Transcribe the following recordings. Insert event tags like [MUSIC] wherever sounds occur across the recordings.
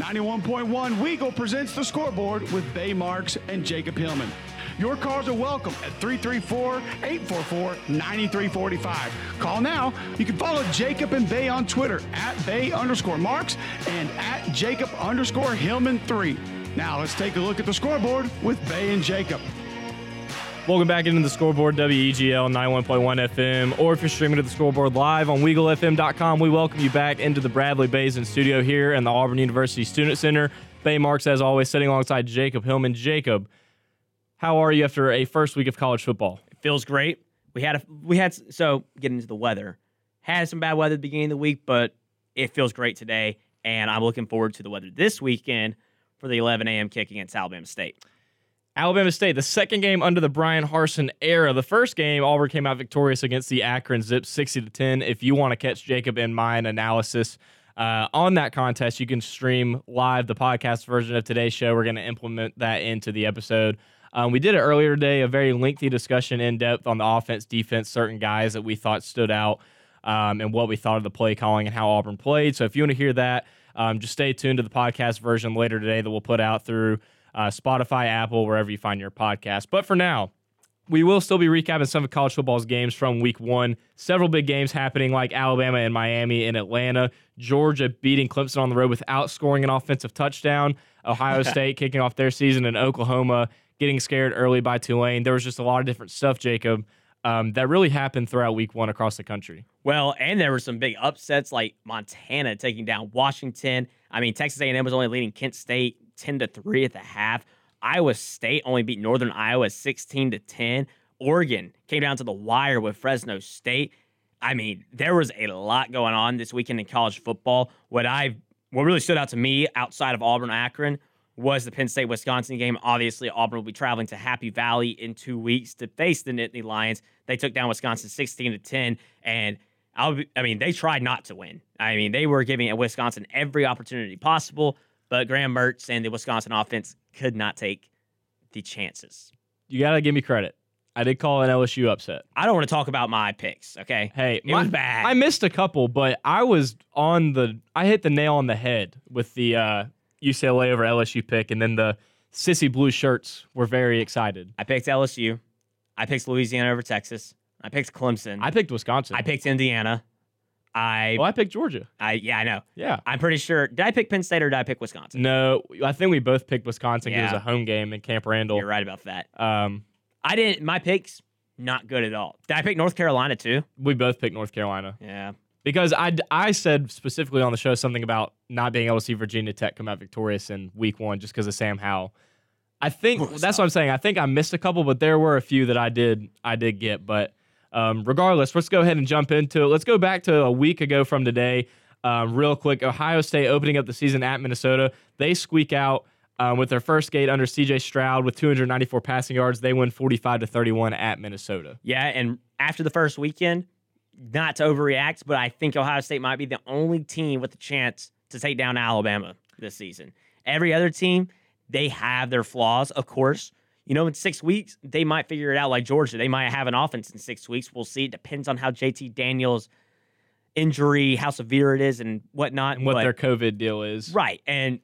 91.1 Weagle presents the scoreboard with Bay Marks and Jacob Hillman. Your calls are welcome at 334 844 9345. Call now. You can follow Jacob and Bay on Twitter at Bay underscore Marks and at Jacob underscore Hillman 3. Now let's take a look at the scoreboard with Bay and Jacob. Welcome back into the scoreboard, WEGL 91.1 FM, or if you're streaming to the scoreboard live on WeagleFM.com, we welcome you back into the Bradley Basin studio here in the Auburn University Student Center. Bay Marks, as always, sitting alongside Jacob Hillman. Jacob, how are you after a first week of college football? It feels great. We had a we had so getting into the weather. Had some bad weather at the beginning of the week, but it feels great today, and I'm looking forward to the weather this weekend for the 11 a.m. kick against Alabama State. Alabama State, the second game under the Bryan Harsin era. The first game, Auburn came out victorious against the Akron Zips, 60 to 10. If you want to catch Jacob and mine analysis uh, on that contest, you can stream live the podcast version of today's show. We're going to implement that into the episode. Um, we did it earlier today, a very lengthy discussion in depth on the offense, defense, certain guys that we thought stood out, um, and what we thought of the play calling and how Auburn played. So if you want to hear that, um, just stay tuned to the podcast version later today that we'll put out through uh, Spotify, Apple, wherever you find your podcast. But for now, we will still be recapping some of college football's games from week one. Several big games happening, like Alabama and Miami in Atlanta, Georgia beating Clemson on the road without scoring an offensive touchdown, Ohio [LAUGHS] State kicking off their season, and Oklahoma getting scared early by Tulane. There was just a lot of different stuff, Jacob, um, that really happened throughout week one across the country. Well, and there were some big upsets like Montana taking down Washington. I mean, Texas A&M was only leading Kent State 10 to 3 at the half. Iowa State only beat Northern Iowa 16 to 10. Oregon came down to the wire with Fresno State. I mean, there was a lot going on this weekend in college football. What I what really stood out to me outside of Auburn Akron was the Penn State Wisconsin game. Obviously, Auburn will be traveling to Happy Valley in two weeks to face the Nittany Lions. They took down Wisconsin 16 to 10, and I'll be, I mean, they tried not to win. I mean, they were giving Wisconsin every opportunity possible. But Graham Mertz and the Wisconsin offense could not take the chances. You got to give me credit. I did call an LSU upset. I don't want to talk about my picks, okay? Hey, it my, was bad. I missed a couple, but I was on the. I hit the nail on the head with the uh, UCLA over LSU pick, and then the sissy blue shirts were very excited. I picked LSU. I picked Louisiana over Texas. I picked Clemson. I picked Wisconsin. I picked Indiana. I well, I picked Georgia. I yeah, I know. Yeah, I'm pretty sure. Did I pick Penn State or did I pick Wisconsin? No, I think we both picked Wisconsin. Yeah. It was a home game in Camp Randall. You're right about that. Um, I didn't. My picks not good at all. Did I pick North Carolina too? we both picked North Carolina Yeah. because I I said specifically on the show something about not being able to see Virginia Tech come out victorious in Week One just because of Sam Howell. I think Oh, that's what I'm saying. I think I missed a couple, but there were a few that I did I did get. But um, regardless, let's go ahead and jump into it. Let's go back to a week ago from today, um, real quick. Ohio State opening up the season at Minnesota. They squeak out um, with their first gate under C.J. Stroud with 294 passing yards. They win 45 to 31 at Minnesota. Yeah, and after the first weekend, not to overreact, but I think Ohio State might be the only team with a chance to take down Alabama this season. Every other team, they have their flaws, of course. You know, in six weeks, they might figure it out like Georgia. They might have an offense in six weeks. We'll see. It depends on how JT Daniels' injury, how severe it is, and whatnot. And what but- their COVID deal is. Right. And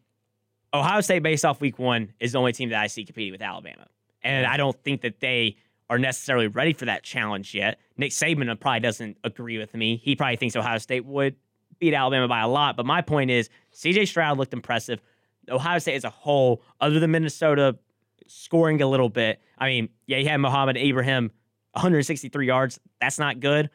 Ohio State, based off week one, is the only team that I see competing with Alabama. And I don't think that they are necessarily ready for that challenge yet. Nick Saban probably doesn't agree with me. He probably thinks Ohio State would beat Alabama by a lot. But my point is, CJ Stroud looked impressive. Ohio State as a whole, other than Minnesota scoring a little bit, I mean, yeah, he had Mohamed Ibrahim 163 yards. That's not good.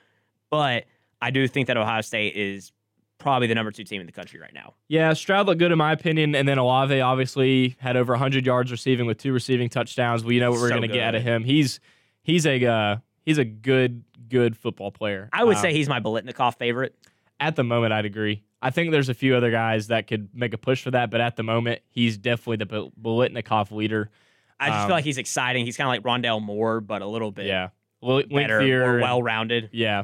But I do think that Ohio State is probably the number two team in the country right now. Yeah, Stroud looked good in my opinion, and then Olave obviously had over 100 yards receiving with two receiving touchdowns. We know what we're So going to get out of him. He's he's a uh, he's a good good football player. I would Uh, say he's my Biletnikoff favorite. at the moment I'd agree. I think there's a few other guys that could make a push for that, but at the moment he's definitely the Bol- Biletnikoff leader. I just Um, feel like he's exciting. He's kind of like Rondale Moore, but a little bit Yeah, L- better, lengthier more well rounded. Yeah.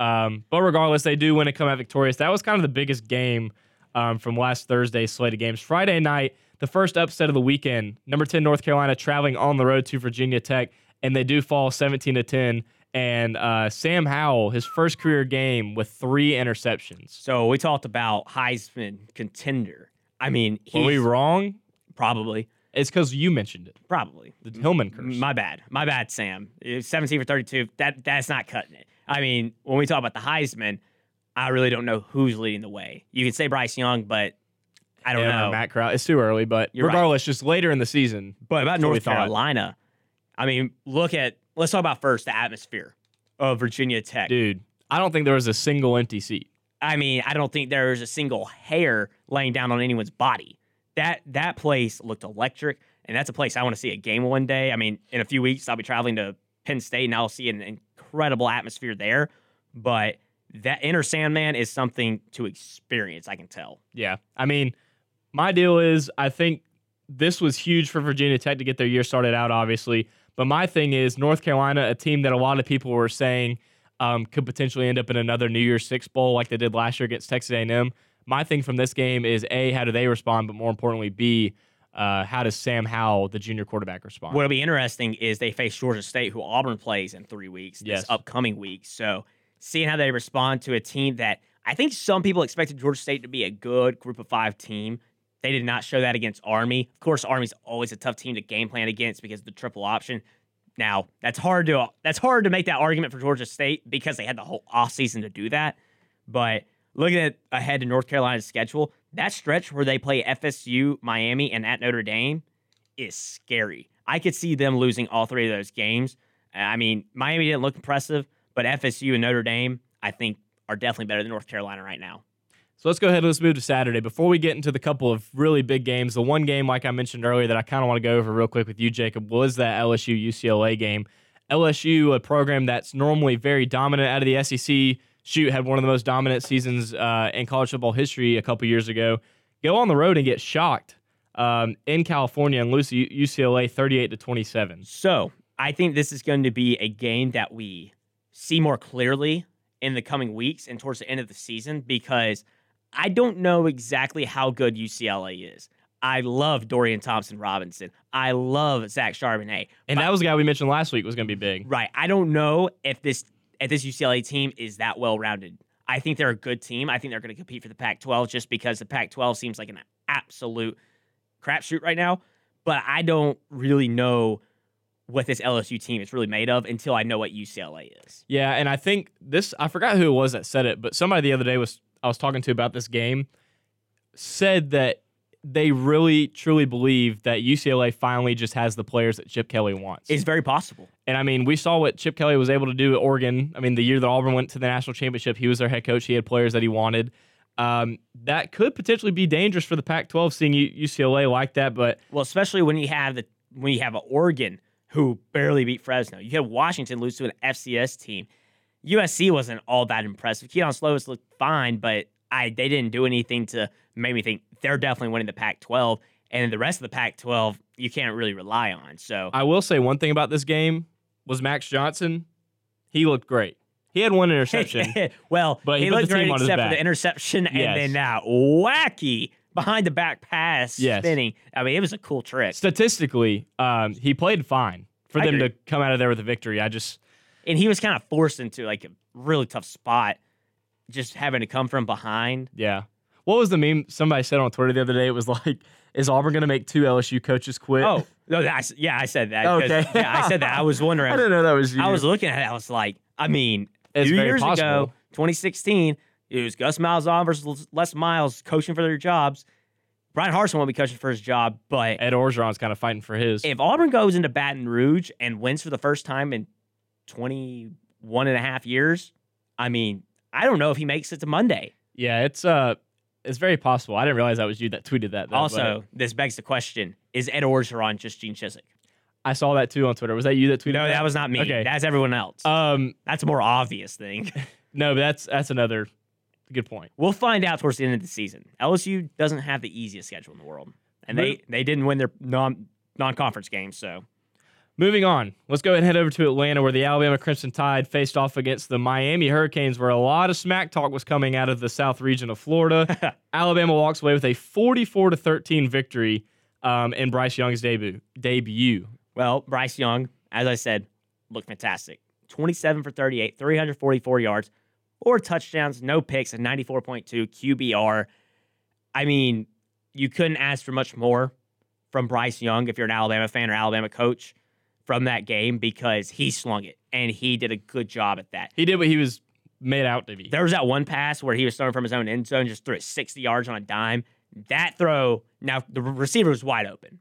Um, but regardless, they do win and come out victorious. That was kind of the biggest game um, from last Thursday's slate of games. Friday night, the first upset of the weekend. Number 10 North Carolina traveling on the road to Virginia Tech, and they do fall 17 to 10. And uh, Sam Howell, his first career game with three interceptions. So we talked about Heisman contender. I mean, he's Were we wrong? probably, It's because you mentioned it. probably. The Hillman curse. My bad. My bad, Sam. Uh, 17 for 32. That that's not cutting it. I mean, when we talk about the Heisman, I really don't know who's leading the way. You could say Bryce Young, but I don't Yeah, know. Matt Corral. It's too early, but You're right. regardless, just later in the season. But about That's what we North. Carolina, I mean, look at let's talk about first the atmosphere of Virginia Tech. Dude, I don't think there was a single empty seat. I mean, I don't think there was a single hair laying down on anyone's body. That that place looked electric, and that's a place I want to see a game one day. I mean, in a few weeks, I'll be traveling to Penn State, and I'll see an incredible atmosphere there. But that Enter Sandman is something to experience. I can tell. Yeah. I mean, my deal is I think this was huge for Virginia Tech to get their year started out, obviously. But my thing is North Carolina, a team that a lot of people were saying um, could potentially end up in another New Year's Six bowl like they did last year against Texas A&M. My thing from this game is a how do they respond, but more importantly, b uh, how does Sam Howell, the junior quarterback, respond? What'll be interesting is they face Georgia State, who Auburn plays in three weeks, this Yes. upcoming week. So seeing how they respond to a team that I think some people expected Georgia State to be a good group of five team. They did not show that against Army. Of course, Army's always a tough team to game plan against because of the triple option. Now, that's hard to that's hard to make that argument for Georgia State because they had the whole offseason to do that. But looking at ahead to North Carolina's schedule, that stretch where they play FSU, Miami, and at Notre Dame is scary. I could see them losing all three of those games. I mean, Miami didn't look impressive, but FSU and Notre Dame, I think, are definitely better than North Carolina right now. So let's go ahead and let's move to Saturday. Before we get into the couple of really big games, the one game, like I mentioned earlier, that I kind of want to go over real quick with you, Jacob, was that LSU UCLA game. LSU, a program that's normally very dominant out of the SEC, shoot, had one of the most dominant seasons uh, in college football history a couple years ago. Go on the road and get shocked um, in California and lose UCLA 38 to 27. So I think this is going to be a game that we see more clearly in the coming weeks and towards the end of the season because I don't know exactly how good UCLA is. I love Dorian Thompson Robinson. I love Zach Charbonnet. And that was the guy we mentioned last week was going to be big. Right. I don't know if this if this UCLA team is that well rounded. I think they're a good team. I think they're going to compete for the Pac-12 just because the Pac-12 seems like an absolute crapshoot right now. But I don't really know what this LSU team is really made of until I know what UCLA is. Yeah, and I think this I forgot who it was that said it, but somebody the other day was I was talking to about this game said that they really truly believe that UCLA finally just has the players that Chip Kelly wants. It's very possible. and I mean, we saw what Chip Kelly was able to do at Oregon. I mean, the year that Auburn went to the national championship, he was their head coach. He had players that he wanted. Um, that could potentially be dangerous for the Pac-12 seeing U- UCLA like that, but Well, especially when you have the when you have an Oregon who barely beat Fresno. You had Washington lose to an FCS team. USC wasn't all that impressive. Kedon Slovis looked fine, but I they didn't do anything to make me think they're definitely winning the Pac-12. And the rest of the Pac-12, you can't really rely on. So I will say one thing about this game was Max Johnson. He looked great. He had one interception. [LAUGHS] well, But he he looked great except for the interception Yes. and then that wacky behind the back pass Yes. spinning. I mean, it was a cool trick. statistically, um, he played fine for I them agree. to come out of there with a victory. I just and he was kind of forced into like a really tough spot, just having to come from behind. yeah. What was the meme somebody said on Twitter the other day? It was like, "Is Auburn going to make two LSU coaches quit?" Oh no, that's yeah, I said that. Okay. [LAUGHS] yeah, I said that. I was wondering. [LAUGHS] I didn't know that was you. I was looking at it. I was like, I mean, It's two years possible. ago, 2016, it was Gus Malzahn versus Les Miles coaching for their jobs. Bryan Harsin won't be coaching for his job, but Ed Orgeron's kind of fighting for his. if Auburn goes into Baton Rouge and wins for the first time in 21 and a half years, I mean, I don't know if he makes it to Monday. yeah, it's uh, it's very possible. I didn't realize that was you that tweeted that. Though, also, this begs the question is Ed Orgeron just Gene Chizik? I saw that too on Twitter. Was that you that tweeted? No, that was not me. Okay. That's everyone else. Um, That's a more obvious thing. [LAUGHS] no, but that's that's another good point. we'll find out towards the end of the season. LSU doesn't have the easiest schedule in the world, and they they didn't win their non non conference games. So Moving on, let's go ahead and head over to Atlanta, where the Alabama Crimson Tide faced off against the Miami Hurricanes, where a lot of smack talk was coming out of the South region of Florida. [LAUGHS] Alabama walks away with a 44 to 13 victory um, in Bryce Young's debut. Debut. well, Bryce Young, as I said, looked fantastic. Twenty seven for thirty eight, three hundred forty four yards, four touchdowns, no picks, a ninety four point two QBR. I mean, you couldn't ask for much more from Bryce Young if you're an Alabama fan or Alabama coach from that game because he slung it and he did a good job at that. He did what he was made out to be. There was that one pass where he was throwing from his own end zone, just threw it 60 yards on a dime. That throw, now the receiver was wide open,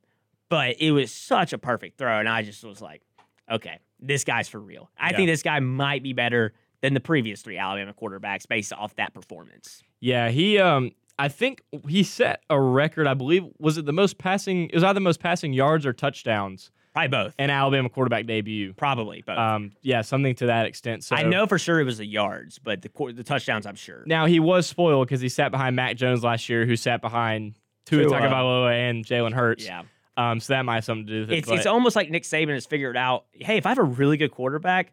but it was such a perfect throw. And I just was like, okay, this guy's for real. I Yeah. think this guy might be better than the previous three Alabama quarterbacks based off that performance. Yeah, he um I think he set a record, I believe was it the most passing it was either the most passing yards or touchdowns Probably both. in Alabama quarterback debut. Probably both. Um yeah, something to that extent. So I know for sure it was the yards, but the qu- the touchdowns, I'm sure. Now he was spoiled because he sat behind Mac Jones last year, who sat behind Tua Tua. Tagovailoa and Jalen Hurts. Yeah. Um, so that might have something to do with it. It's, but- it's almost like Nick Saban has figured out hey, if I have a really good quarterback,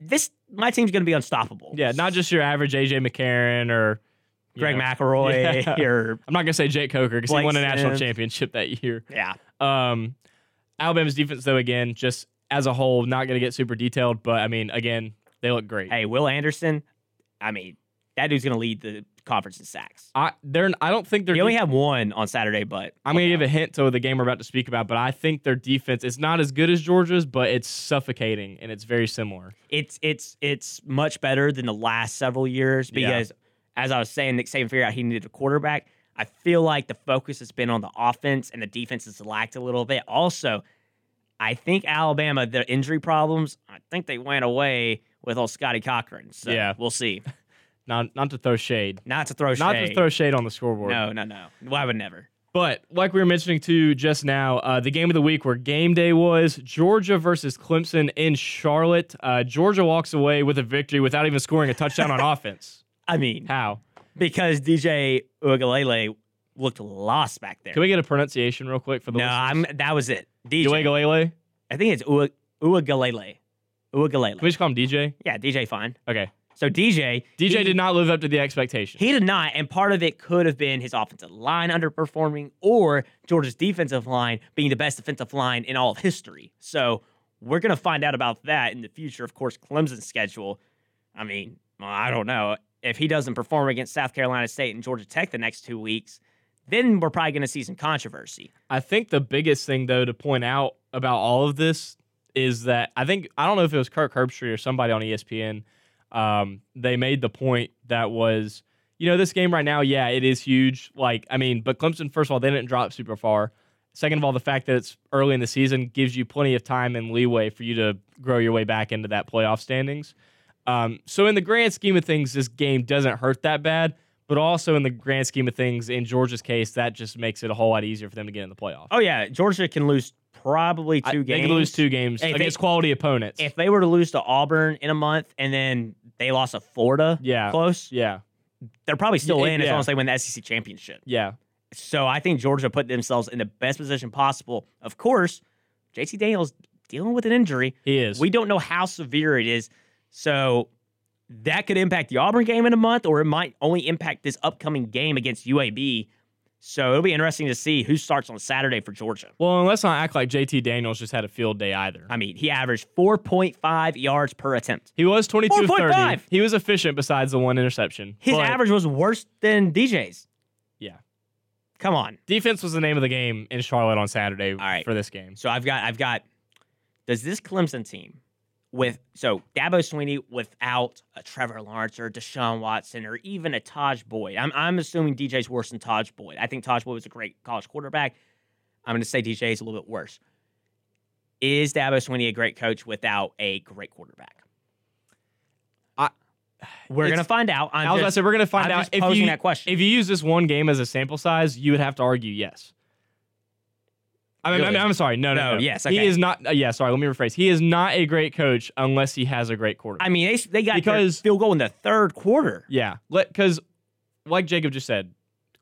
this my team's going to be unstoppable. yeah, not just your average AJ McCarron or Greg know, McElroy [LAUGHS] Yeah. or I'm not gonna say Jake Coker because he won a national championship that year. yeah. Um, Alabama's defense, though, again, just as a whole, not going to get super detailed, but I mean, again, they look great. Hey, Will Anderson, I mean, that dude's going to lead the conference in sacks. I they're I don't think they're. He only have one on Saturday, but I'm going to give a hint to the game we're about to speak about, but I think their defense is not as good as Georgia's, but it's suffocating and it's very similar. it's it's it's much better than the last several years Yeah. because as I was saying, Nick Saban figured out he needed a quarterback. I feel like the focus has been on the offense and the defense has lacked a little bit. Also, I think Alabama, their injury problems, I think they went away with old Scotty Cochran. So Yeah. we'll see. [LAUGHS] Not not to throw shade, Not to throw shade. not to throw shade on the scoreboard. no, no, no. Well, I would never. But like we were mentioning too just now, uh, the game of the week where game day was Georgia versus Clemson in Charlotte. Uh, Georgia walks away with a victory without even scoring a touchdown on [LAUGHS] offense. I mean, How? Because DJ Uiagalelei looked lost back there. Can we get a pronunciation real quick for the no, listeners? I'm that was it. DJ. Uegalele? I think it's Ua- Uigalele. Can we just call him DJ? Yeah, DJ fine. Okay. So DJ, DJ he- did not live up to the expectation. He did not, and part of it could have been his offensive line underperforming, or Georgia's defensive line being the best defensive line in all of history. So we're gonna find out about that in the future. Of course, Clemson's schedule. I mean, well, I don't know if he doesn't perform against South Carolina State and Georgia Tech the next two weeks. Then we're probably gonna see some controversy. I think the biggest thing though to point out about all of this is that I think I don't know if it was Kirk Herbstreit or somebody on ESPN. Um, they made the point that was, you know, this game right now, yeah, it is huge. Like, I mean, but Clemson, first of all, they didn't drop super far. Second of all, the fact that it's early in the season gives you plenty of time and leeway for you to grow your way back into that playoff standings. Um, so in the grand scheme of things, this game doesn't hurt that bad. But also in the grand scheme of things, in Georgia's case, that just makes it a whole lot easier for them to get in the playoff. Oh yeah, Georgia can lose probably I- games. They can lose two games If they- against quality opponents. If they were to lose to Auburn in a month and then they lost to Florida, Yeah. close, yeah, they're probably still Yeah, in as long as they win the SEC championship. yeah, So I think Georgia put themselves in the best position possible. Of course, JT Daniels dealing with an injury. he is. We don't know how severe it is. So that could impact the Auburn game in a month, or it might only impact this upcoming game against UAB. So it'll be interesting to see who starts on Saturday for Georgia. well, and let's not act like JT Daniels just had a field day either. I mean, he averaged 4.5 yards per attempt. He was 22 of 30. He was efficient besides the one interception. His average was worse than DJ's. Yeah. Come on. Defense was the name of the game in Charlotte on Saturday right. for this game. So I've got I've got does this Clemson team with so Dabo Swinney without a Trevor Lawrence or Deshaun Watson or even a Tajh Boyd. I'm I'm assuming DJ's worse than Tajh Boyd. I think Tajh Boyd was a great college quarterback. I'm going to say DJ is a little bit worse. Is Dabo Swinney a great coach without a great quarterback? I- We're going to find out. I'm I was just, gonna say we're gonna find I'm out if you that question. if you use this one game as a sample size, you would have to argue yes. I mean, I Really? mean, I'm sorry. No, no, No, no. yes, He is not. Uh, yeah, sorry. Let me rephrase. He is not a great coach unless he has a great quarterback. I mean, they, they got Because- field goal in the third quarter. Yeah, because like Jacob just said,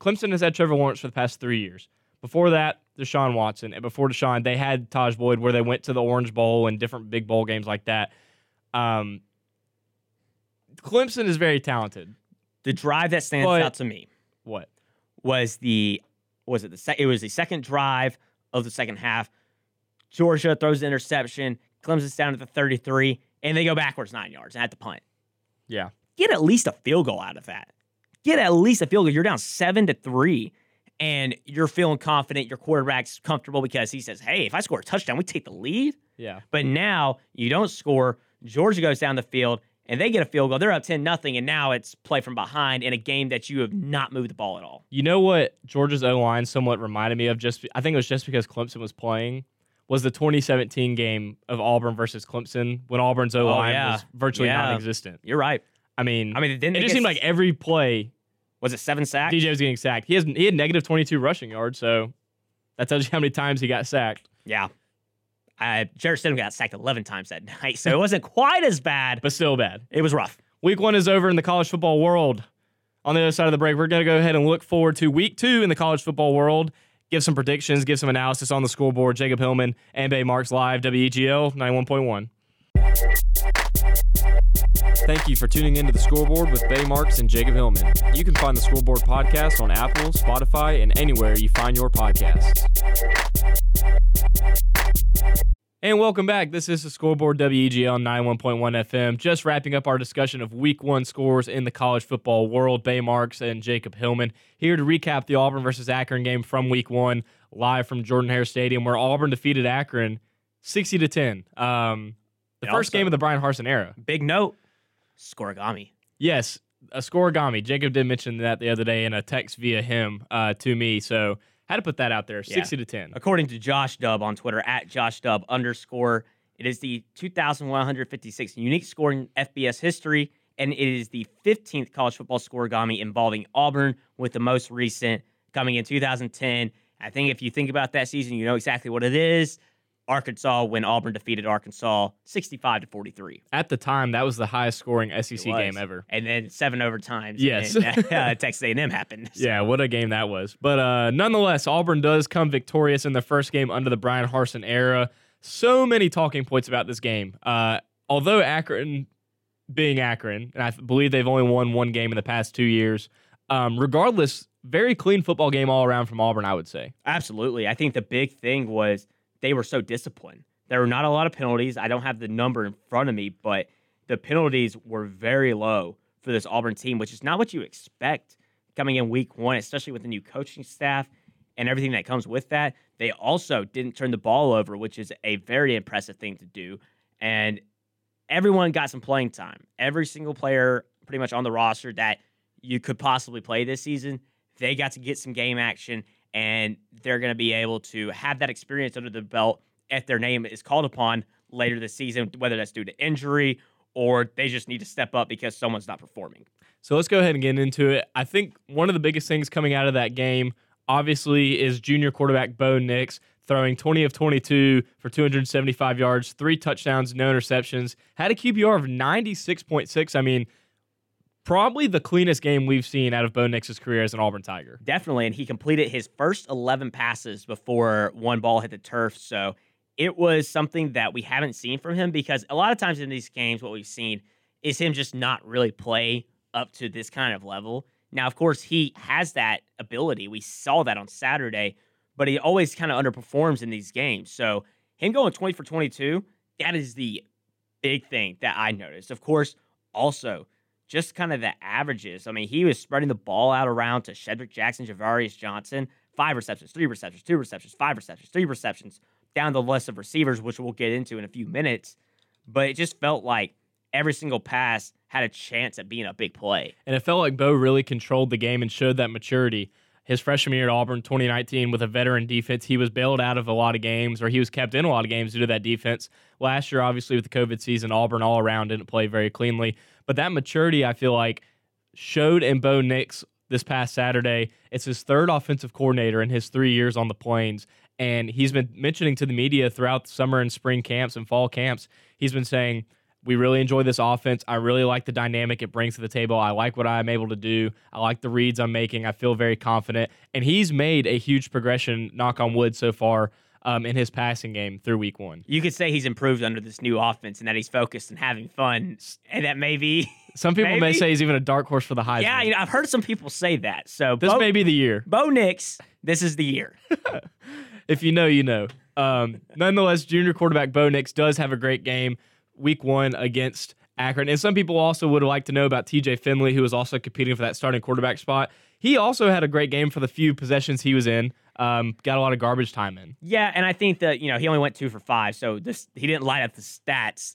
Clemson has had Trevor Lawrence for the past three years. Before that, Deshaun Watson, and before Deshaun, they had Tajh Boyd, where they went to the Orange Bowl and different big bowl games like that. Um, Clemson is very talented. The drive that stands But- out to me What? was the was it the sec- it was the second drive of the second half. Georgia throws the interception, Clemson's down at the 33, and they go backwards nine yards at the punt. Yeah, Get at least a field goal out of that. Get at least a field goal. You're down seven to three, and you're feeling confident, your quarterback's comfortable because he says, "Hey, if I score a touchdown, we take the lead." Yeah. But now you don't score. Georgia goes down the field and they get a field goal. They're up 10 nothing, and now it's play from behind in a game that you have not moved the ball at all. You know what Georgia's O line somewhat reminded me of? Just I think it was just because Clemson was playing. Was the 2017 game of Auburn versus Clemson when Auburn's oh, O line yeah. was virtually Yeah. non-existent? You're right. I mean, I mean, didn't it just get seemed like every play Was it seven sacks? DJ was getting sacked. He has he had negative 22 rushing yards, so that tells you how many times he got sacked. Yeah. Uh, Jarrett Stidham got sacked 11 times that [LAUGHS] night, so it wasn't quite as bad. But still bad. It was rough. Week one is over in the college football world. On the other side of the break, we're going to go ahead and look forward to week two in the college football world. Give some predictions, give some analysis on the scoreboard. Jacob Hillman and Bay Marks live, WEGL 91.1. Thank you for tuning into the scoreboard with Bay Marks and Jacob Hillman. You can find the scoreboard podcast on Apple, Spotify, and anywhere you find your podcasts. And welcome back. This is the scoreboard WEGL 91.1 FM. Just wrapping up our discussion of week one scores in the college football world. Bay Marks and Jacob Hillman here to recap the Auburn versus Akron game from week one, live from Jordan Hare Stadium, where Auburn defeated Akron 60 to 10. Um, the And first also- game of the Bryan Harsin era. Big note Scorigami. Yes, a scorigami. Jacob did mention that the other day in a text via him uh, to me. So had to put that out there 60 to 10. According to Josh Dub on Twitter, at Josh Dub underscore, it is the 2,156 unique score in FBS history, and it is the 15th college football scorigami involving Auburn, with the most recent coming in 2010. I think if you think about that season, you know exactly what it is. Arkansas when Auburn defeated Arkansas 65 to 43. At the time, that was the highest scoring SEC game ever. And then seven overtimes. Yes. and, [LAUGHS] [LAUGHS] uh, Texas A&M happened. So, [LAUGHS] Yeah, what a game that was. But uh, nonetheless, Auburn does come victorious in the first game under the Bryan Harsin era. So many talking points about this game. Uh, although Akron being Akron, and I believe they've only won one game in the past two years, um, regardless, very clean football game all around from Auburn, I would say. Absolutely. I think the big thing was they were so disciplined. There were not a lot of penalties. I don't have the number in front of me, but the penalties were very low for this Auburn team, which is not what you expect coming in week one, especially with the new coaching staff and everything that comes with that. They also didn't turn the ball over, which is a very impressive thing to do. And everyone got some playing time. Every single player pretty much on the roster that you could possibly play this season, they got to get some game action and they're going to be able to have that experience under the belt if their name is called upon later this season, whether that's due to injury or they just need to step up because someone's not performing. So let's go ahead and get into it. I think one of the biggest things coming out of that game, obviously, is junior quarterback Bo Nix throwing 20 of 22 for 275 yards, three touchdowns, no interceptions, had a QBR of 96.6. I mean, probably the cleanest game we've seen out of Bo Nix's career as an Auburn Tiger. Definitely. And he completed his first 11 passes before one ball hit the turf. So it was something that we haven't seen from him because a lot of times in these games, what we've seen is him just not really play up to this kind of level. Now, of course, he has that ability. We saw that on Saturday, but he always kind of underperforms in these games. So him going 20 for 22, that is the big thing that I noticed. Of course, also just kind of the averages. I mean, he was spreading the ball out around to Shedrick Jackson, Javarius Johnson, five receptions, three receptions, two receptions, five receptions, three receptions, down the list of receivers, which we'll get into in a few minutes. But it just felt like every single pass had a chance at being a big play. And it felt like Bo really controlled the game and showed that maturity. His freshman year at Auburn, 2019, with a veteran defense, he was bailed out of a lot of games, or he was kept in a lot of games due to that defense. Last year, obviously, with the COVID season, Auburn all around didn't play very cleanly. But that maturity, I feel like, showed in Bo Nix this past Saturday. It's his third offensive coordinator in his three years on the Plains. And he's been mentioning to the media throughout the summer and spring camps and fall camps, he's been saying, we really enjoy this offense. I really like the dynamic it brings to the table. I like what I'm able to do. I like the reads I'm making. I feel very confident. And he's made a huge progression, knock on wood, so far um, in his passing game through week one. You could say he's improved under this new offense and that he's focused and having fun, and that maybe. [LAUGHS] Some people may say he's even a dark horse for the Heisman. yeah, you know, I've heard some people say that. So this Bo, may be the year. Bo Nix, this is the year. [LAUGHS] if you know, you know. Um, nonetheless, junior quarterback Bo Nix does have a great game week one against Akron. And some people also would like to know about TJ Finley, who is also competing for that starting quarterback spot. He also had a great game for the few possessions he was in. Um, got a lot of garbage time in. Yeah, and I think that you know he only went two for five, so this he didn't light up the stats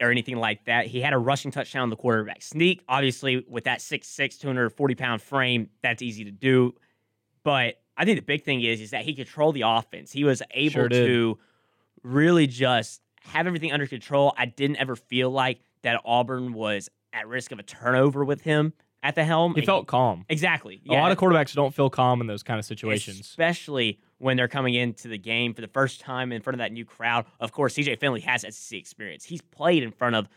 or anything like that. He had a rushing touchdown on the quarterback sneak. Obviously, with that 6'6", 240 pound frame, that's easy to do. But I think the big thing is is that he controlled the offense. He was able Sure to really just have everything under control. I didn't ever feel like that Auburn was at risk of a turnover with him at the helm. He felt calm. exactly. A lot of quarterbacks don't feel calm in those kind of situations. Especially when they're coming into the game for the first time in front of that new crowd. Of course, CJ Finley has SEC experience. He's played in front of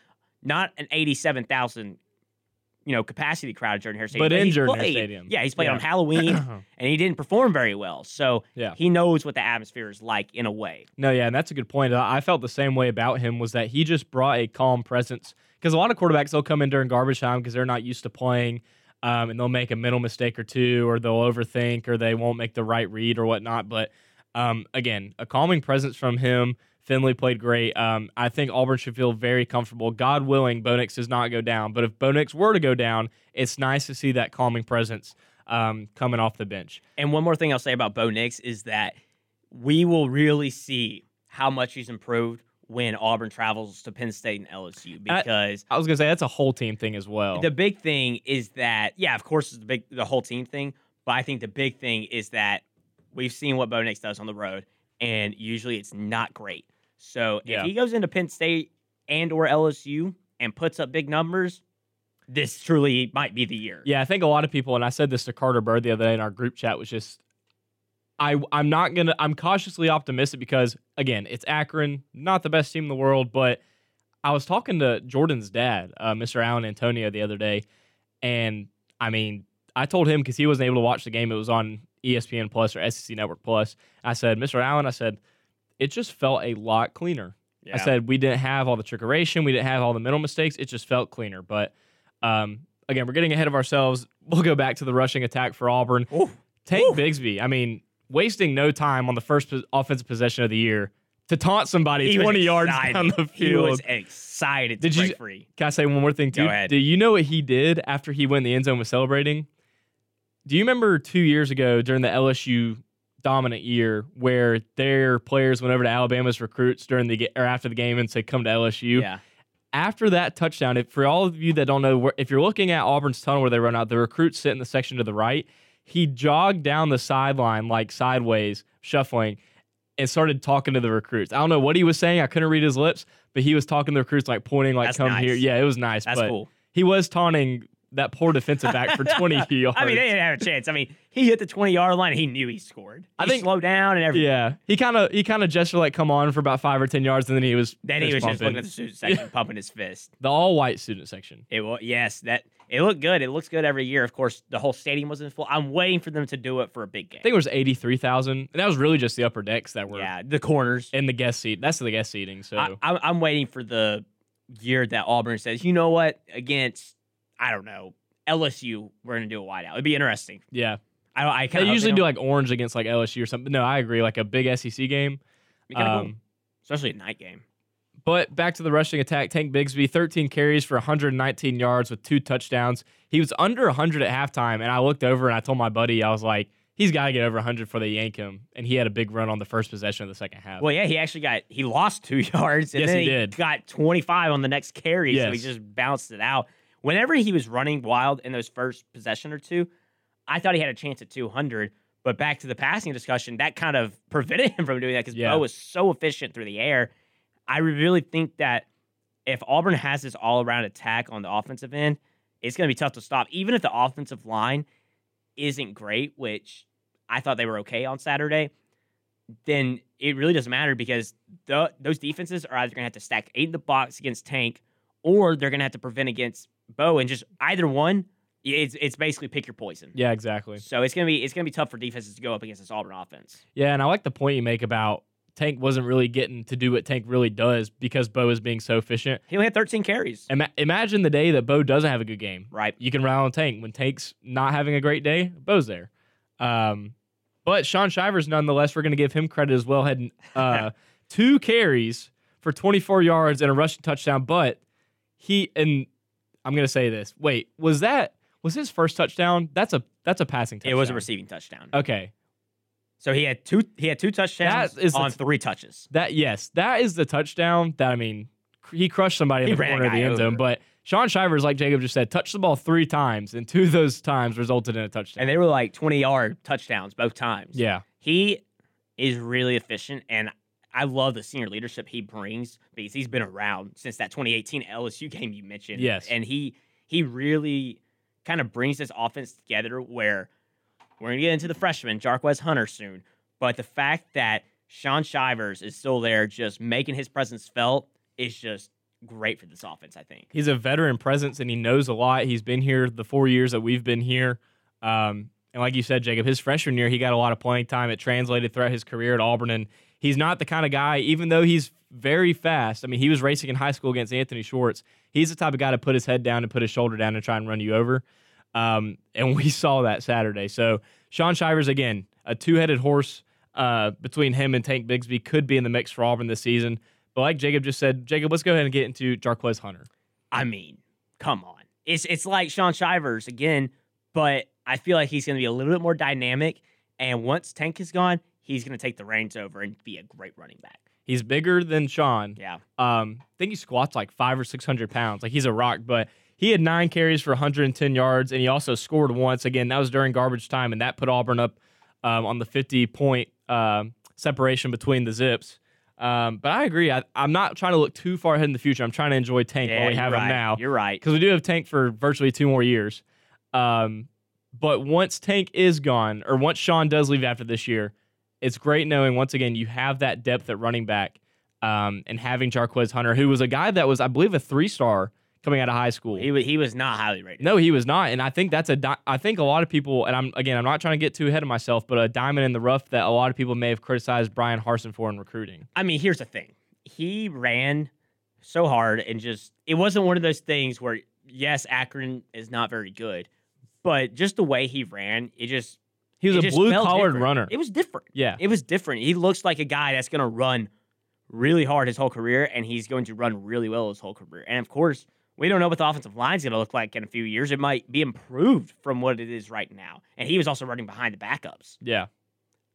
not an 87,000 you know, capacity crowd at Jordan Hare Stadium. But in he's Jordan Hare Stadium. Yeah, he's played Yeah. on Halloween [COUGHS] and he didn't perform very well. So Yeah. he knows what the atmosphere is like in a way. No, yeah, and that's a good point. I felt the same way about him was that he just brought a calm presence because a lot of quarterbacks they'll come in during garbage time because they're not used to playing, um, and they'll make a mental mistake or two, or they'll overthink, or they won't make the right read or whatnot. But um, again, a calming presence from him. Finley played great. Um, I think Auburn should feel very comfortable. God willing, Bo Nix does not go down. But if Bo Nix were to go down, it's nice to see that calming presence um, coming off the bench. And one more thing I'll say about Bo Nix is that we will really see how much he's improved when Auburn travels to Penn State and LSU I- because I was gonna say that's a whole team thing as well. the big thing is that yeah, of course, it's the big the whole team thing, but I think the big thing is that we've seen what Bo Nix does on the road, and usually it's not great. So Yeah. if he goes into Penn State and or LSU and puts up big numbers, this truly might be the year. Yeah, I think a lot of people, and I said this to Carter Bird the other day in our group chat, was just I I'm not gonna I'm cautiously optimistic because again, it's Akron, not the best team in the world, but I was talking to Jordan's dad, uh, Mr. Alan Antonio, the other day, and I mean, I told him because he wasn't able to watch the game, it was on ESPN Plus or SEC Network Plus. I said, Mr. Allen, I said, it just felt a lot cleaner. I said we didn't have all the trickeration, we didn't have all the mental mistakes. It just felt cleaner. But um, again, we're getting ahead of ourselves. We'll go back to the rushing attack for Auburn. Ooh. Tank Ooh. Bigsby. I mean, wasting no time on the first offensive possession of the year to taunt somebody He was 20 yards down the He was field. excited Did you- free. Can I say one more thing too? Go ahead. Do you know what he did after he went in the end zone was celebrating? Do you remember two years ago during the LSU dominant year where their players went over to Alabama's recruits during the or after the game and said, "Come to LSU." Yeah. After that touchdown, if for all of you that don't know, if you're looking at Auburn's tunnel where they run out, the recruits sit in the section to the right. He jogged down the sideline like sideways, shuffling, and started talking to the recruits. I don't know what he was saying. I couldn't read his lips, but he was talking to the recruits like pointing, like That's "Come nice. here." Yeah, it was nice. That's but cool. he was taunting that poor defensive back for [LAUGHS] 20 yards. I mean, they didn't have a chance. I mean, he hit the 20 yard line and he knew he scored. He I think- slowed down and everything. yeah, he kind of he kind of gestured like "Come on" for about five or ten yards, and then he was Then he was just looking at the student section, [LAUGHS] pumping his fist. the all white student section. It was yes, that it looked good. It looks good every year. Of course, the whole stadium wasn't full. I'm waiting for them to do it for a big game. I think it was 83,000, and that was really just the upper decks that were yeah, the corners. in the guest seat. That's the guest seating. So I, I'm, I'm waiting for the year that Auburn says, you know what, against I don't know LSU, we're gonna do a wideout. It'd be interesting. yeah, I I they usually do like orange against like LSU or something. No, I agree, like a big SEC game. Um, especially a night game. But back to the rushing attack. Tank Bigsby, 13 carries for 119 yards with two touchdowns. He was under 100 at halftime, and I looked over and I told my buddy, I was like, he's got to get over 100 before they yank him. And he had a big run on the first possession of the second half. Well, yeah, he actually got he lost two [LAUGHS] yards and Yes, then he he, did. got 25 on the next carry, so he just bounced it out. Whenever he was running wild in those first possession or two, I thought he had a chance at 200. But back to the passing discussion, that kind of [LAUGHS] prevented him from doing that because Yeah. Bo was so efficient through the air. I really think that if Auburn has this all around attack on the offensive end, it's going to be tough to stop. Even if the offensive line isn't great, which I thought they were okay on Saturday, then it really doesn't matter because the, those defenses are either going to have to stack eight in the box against Tank or they're going to have to prevent against Bo. And just either one, it's, it's basically pick your poison. Yeah, exactly. So it's gonna be it's gonna be tough for defenses to go up against this Auburn offense. Yeah, and I like the point you make about Tank wasn't really getting to do what Tank really does because Bo is being so efficient. He only had 13 carries. Ima- imagine the day that Bo doesn't have a good game. Right. You can rely on Tank. When Tank's not having a great day, Bo's there. Um, but Shaun Shivers, nonetheless, we're going to give him credit as well. Had uh, [LAUGHS] two carries for 24 yards and a rushing touchdown. But he and I'm going to say this. Wait, was that was his first touchdown? That's a that's a passing touchdown. It was a receiving touchdown. Okay. So he had two he had two touchdowns That is on t- three touches. That yes, that is the touchdown that I mean he crushed somebody in He the corner of the end zone. But Shaun Shivers, like Jacob just said, touched the ball three times, and two of those times resulted in a touchdown. And they were like 20 yard touchdowns both times. yeah, He is really efficient and I love the senior leadership he brings because he's been around since that 2018 LSU game you mentioned. Yes. And he he really kind of brings this offense together where we're gonna get into the freshman, Jarquez Hunter soon. But the fact that Shaun Shivers is still there just making his presence felt is just great for this offense, I think. he's a veteran presence and he knows a lot. He's been here the four years that we've been here. Um, and like you said, Jacob, his freshman year, he got a lot of playing time. It translated throughout his career at Auburn. And he's not the kind of guy, even though he's very fast. I mean, he was racing in high school against Anthony Schwartz. He's the type of guy to put his head down and put his shoulder down and try and run you over. Um, and we saw that Saturday. So Shaun Shivers, again, a two headed horse uh, between him and Tank Bigsby could be in the mix for Auburn this season. But like Jacob just said, Jacob, let's go ahead and get into Jarquez Hunter. I mean, come on. It's it's like Shaun Shivers again, but I feel like he's going to be a little bit more dynamic. And once Tank is gone, he's going to take the reins over and be a great running back. He's bigger than Sean. Yeah. Um, I think he squats like five or six hundred pounds. Like he's a rock, but he had nine carries for 110 yards, and he also scored once. Again, that was during garbage time, and that put Auburn up um, on the 50 point um, separation between the zips. Um, but I agree. I, I'm not trying to look too far ahead in the future. I'm trying to enjoy Tank Yeah, while we have right. him now You're right. because we do have Tank for virtually two more years. Um, but once Tank is gone, or once Sean does leave after this year, it's great knowing once again you have that depth at running back, um, and having Jarquez Hunter, who was a guy that was, I believe, a three star coming out of high school. He was he was not highly rated. no, he was not, and I think that's a. Di- I think a lot of people, and I'm again, I'm not trying to get too ahead of myself, but a diamond in the rough that a lot of people may have criticized Bryan Harsin for in recruiting. I mean, here's the thing. He ran so hard and just it wasn't one of those things where yes, Akron is not very good, but just the way he ran, it just He was a blue collared runner. It was different. yeah, It was different. He looks like a guy that's going to run really hard his whole career, and he's going to run really well his whole career. And of course, we don't know what the offensive line's going to look like in a few years. It might be improved from what it is right now. And he was also running behind the backups. yeah.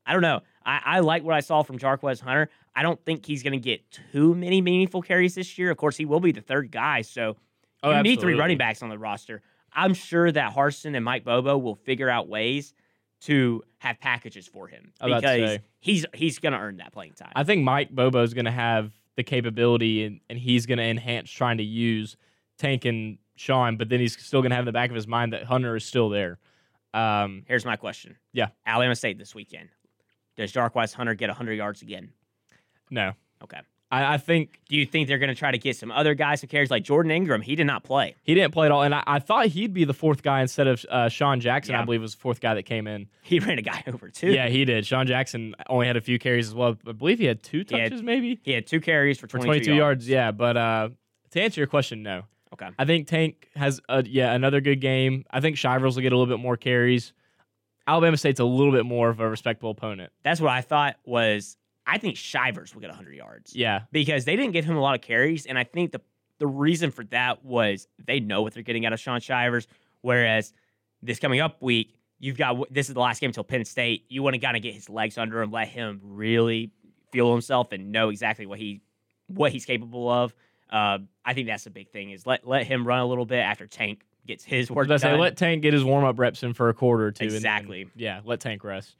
I don't know. I, I like what I saw from Jarquez Hunter. I don't think he's going to get too many meaningful carries this year. Of course, he will be the third guy, so Oh, you need three running backs on the roster. I'm sure that Harsin and Mike Bobo will figure out ways to have packages for him I was about to because he's he's going to earn that playing time. I think Mike Bobo is going to have the capability and, and he's going to enhance trying to use Tank and Sean, but then he's still going to have in the back of his mind that Hunter is still there. Um, Here's my question. Yeah. Alabama State this weekend. Does Jarquez Hunter get 100 yards again? no, Okay. I, I think Do you think they're going to try to get some other guys some carries like Jordan Ingram? He did not play. he didn't play at all, and I, I thought he'd be the fourth guy instead of uh, Sean Jackson. I believe was the fourth guy that came in. He ran a guy [LAUGHS] over too. Yeah, he did. Sean Jackson only had a few carries as well. I believe he had two He had touches, maybe He had two carries for for 22, 22 yards. Yeah, but uh, to answer your question, no. Okay. I think Tank has a, yeah another good game. I think Shivers will get a little bit more carries. Alabama State's a little bit more of a respectable opponent. That's what I thought was I think Shivers will get 100 yards Yeah, because they didn't give him a lot of carries. And I think the, the reason for that was they know what they're getting out of Shaun Shivers. Whereas this coming up week, you've got this is the last game until Penn State. You want to kind of get his legs under him, let him really feel himself and know exactly what he what he's capable of. Uh, I think that's the big thing is let let him run a little bit after Tank gets his work I say let Tank get his warm up reps in for a quarter or two. and then- Exactly. yeah, let Tank rest.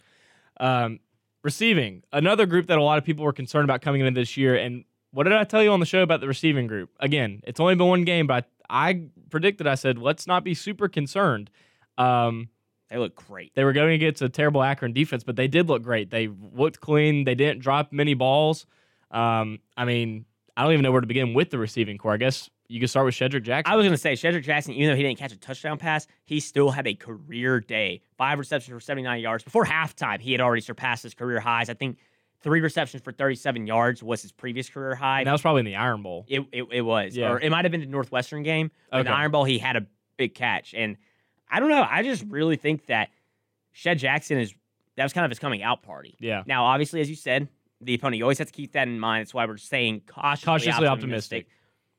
Um, receiving another group that a lot of people were concerned about coming into this year. And what did I tell you on the show about the receiving group? Again, it's only been one game, but I, I predicted. I said let's not be super concerned. Um, they look great. They were going against a terrible Akron defense, but they did look great. They looked clean. They didn't drop many balls. Um, I mean, I don't even know where to begin with the receiving core. I guess you could start with Shedrick Jackson. I was going to say, Shedrick Jackson, even though he didn't catch a touchdown pass, he still had a career day. Five receptions for 79 yards. Before halftime, he had already surpassed his career highs. I think three receptions for 37 yards was his previous career high. and that was probably in the Iron Bowl. It, it, it was. Yeah. Or it might have been the Northwestern game. But In the Iron Bowl, he had a big catch. And I don't know. I just really think that Shed Jackson is, that was kind of his coming out party. Yeah. Now, obviously, as you said, the opponent, you always have to keep that in mind. That's why we're saying cautiously, Cautiously optimistic. optimistic.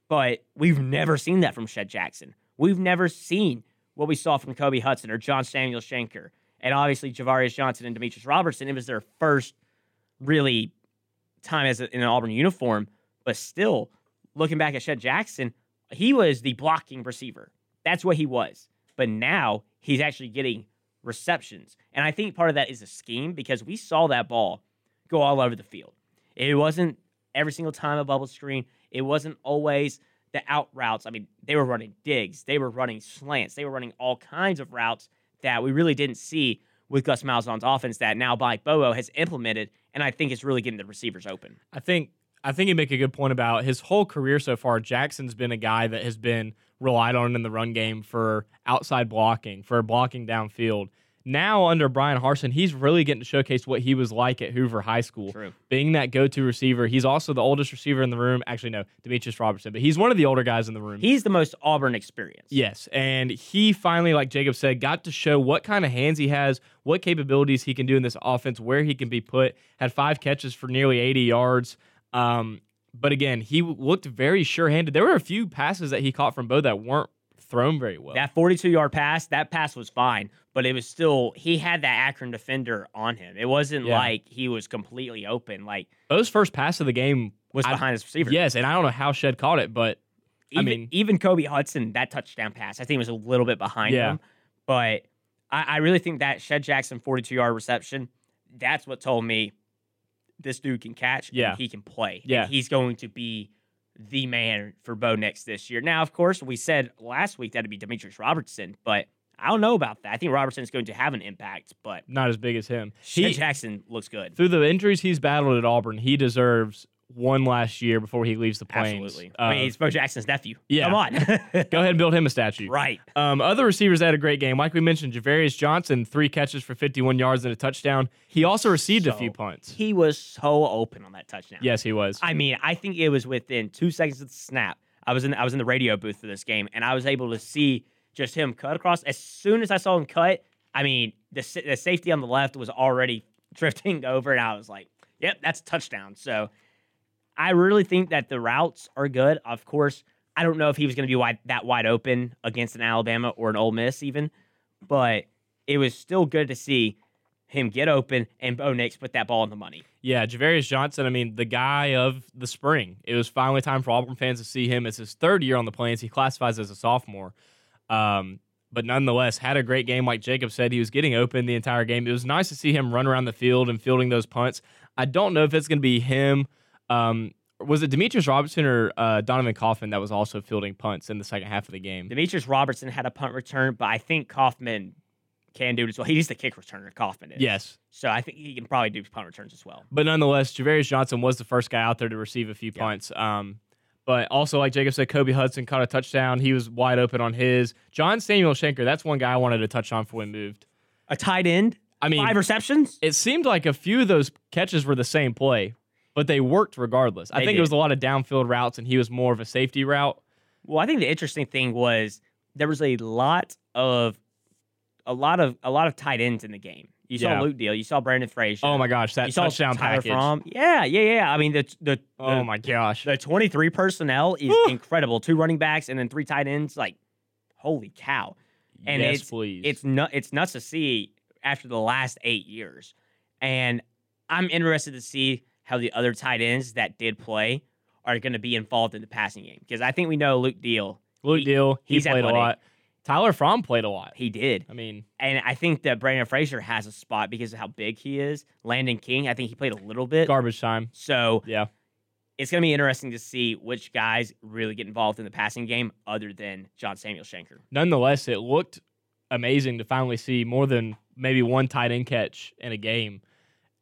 But we've never seen that from Shed Jackson. We've never seen what we saw from Kobe Hudson or John Samuel Shenker, and obviously Javarius Johnson and Demetrius Robertson, it was their first really time as a, in an Auburn uniform. But still, looking back at Shed Jackson, he was the blocking receiver. That's what he was. But now he's actually getting receptions. And I think part of that is a scheme because we saw that ball go all over the field. It wasn't every single time a bubble screen. It wasn't always the out routes. I mean, they were running digs, they were running slants, they were running all kinds of routes that we really didn't see with Gus Malzahn's offense that now Mike Bobo has implemented, and I think it's really getting the receivers open. I think I think you make a good point about his whole career so far. Jackson's been a guy that has been relied on in the run game for outside blocking, for blocking downfield. Now under Bryan Harsin, he's really getting to showcase what he was like at Hoover High School. True. Being that go-to receiver. He's also the oldest receiver in the room. Actually, no, Demetrius Robertson, but he's one of the older guys in the room. He's the most Auburn experience. Yes, and he finally, like Jacob said, got to show what kind of hands he has, what capabilities he can do in this offense, where he can be put. Had five catches for nearly 80 yards. Um, but again, he looked very sure-handed. There were a few passes that he caught from Bo that weren't thrown very well. That 42 yard pass, that pass was fine, but it was still, he had that Akron defender on him. It wasn't Yeah. like he was completely open, like those first pass of the game was I- behind his receiver. Yes, and I don't know how Shed caught it, but I even, mean- even Kobe Hudson, that touchdown pass, I think was a little bit behind Yeah. him. But I, I really think that Shed Jackson 42 yard reception, that's what told me this dude can catch Yeah. and he can play. and Yeah. he's going to be the man for Bo Nix this year. Now, of course, we said last week that'd be Demetrius Robertson, but I don't know about that. I think Robertson's going to have an impact, but not as big as him. He, Jackson looks good. through the injuries he's battled at Auburn, he deserves one last year before he leaves the Plains. Absolutely. Uh, I mean, he's Bo Jackson's nephew. yeah. Come on. [LAUGHS] go ahead and build him a statue. right. Um, other receivers had a great game. Like we mentioned, Javarius Johnson, three catches for 51 yards and a touchdown. He also received a few punts. He was so open on that touchdown. Yes, he was. I mean, I think it was within two seconds of the snap. I was in I was in the radio booth for this game, and I was able to see just him cut across. As soon as I saw him cut, I mean, the the safety on the left was already [LAUGHS] drifting over, and I was like, "Yep, that's a touchdown." So, I really think that the routes are good. Of course, I don't know if he was going to be wide, that wide open against an Alabama or an Ole Miss, even, but it was still good to see him get open and Bo Nix put that ball in the money. Yeah, Javarius Johnson, I mean, the guy of the spring. It was finally time for Auburn fans to see him. It's his third year on the Plains. He classifies as a sophomore. Um, but nonetheless, had a great game. Like Jacob said, he was getting open the entire game. It was nice to see him run around the field and fielding those punts. I don't know if it's going to be him. Um, was it Demetrius Robertson or uh, Donovan Kaufman that was also fielding punts in the second half of the game? Demetrius Robertson had a punt return, but I think Kaufman can do it as well. He's the kick returner, Kaufman is. Yes. So I think he can probably do punt returns as well. But nonetheless, Javarius Johnson was the first guy out there to receive a few Yeah. punts. Um, but also, like Jacob said, Kobe Hudson caught a touchdown. He was wide open on his. John Samuel Shenker, that's one guy I wanted to touch on before we moved. A tight end, I mean, five receptions. it seemed like a few of those catches were the same play, but they worked regardless. I They think did. it was a lot of downfield routes, and he was more of a safety route. Well, I think the interesting thing was there was a lot of a lot of a lot of tight ends in the game. You Yeah. saw Luke Deal, you saw Brandon Frazier. Oh my gosh, that you saw touchdown Tyler package! Fromm. Yeah, yeah, yeah. I mean the the Oh the, my gosh, the 23 personnel is incredible. Two running backs and then three tight ends. Like, holy cow! and yes, it's- please. it's nut it's nuts to see after the last eight years. And I'm interested to see how the other tight ends that did play are going to be involved in the passing game because I think we know Luke Deal. Luke he- Deal. He he's played athletic. a lot. Tyler Fromm played a lot. He did, I mean, and I think that Brandon Frazier has a spot because of how big he is. Landon King, I think he played a little bit. garbage time. So Yeah. it's going to be interesting to see which guys really get involved in the passing game other than John Samuel Shenker. nonetheless, it looked amazing to finally see more than maybe one tight end catch in a game.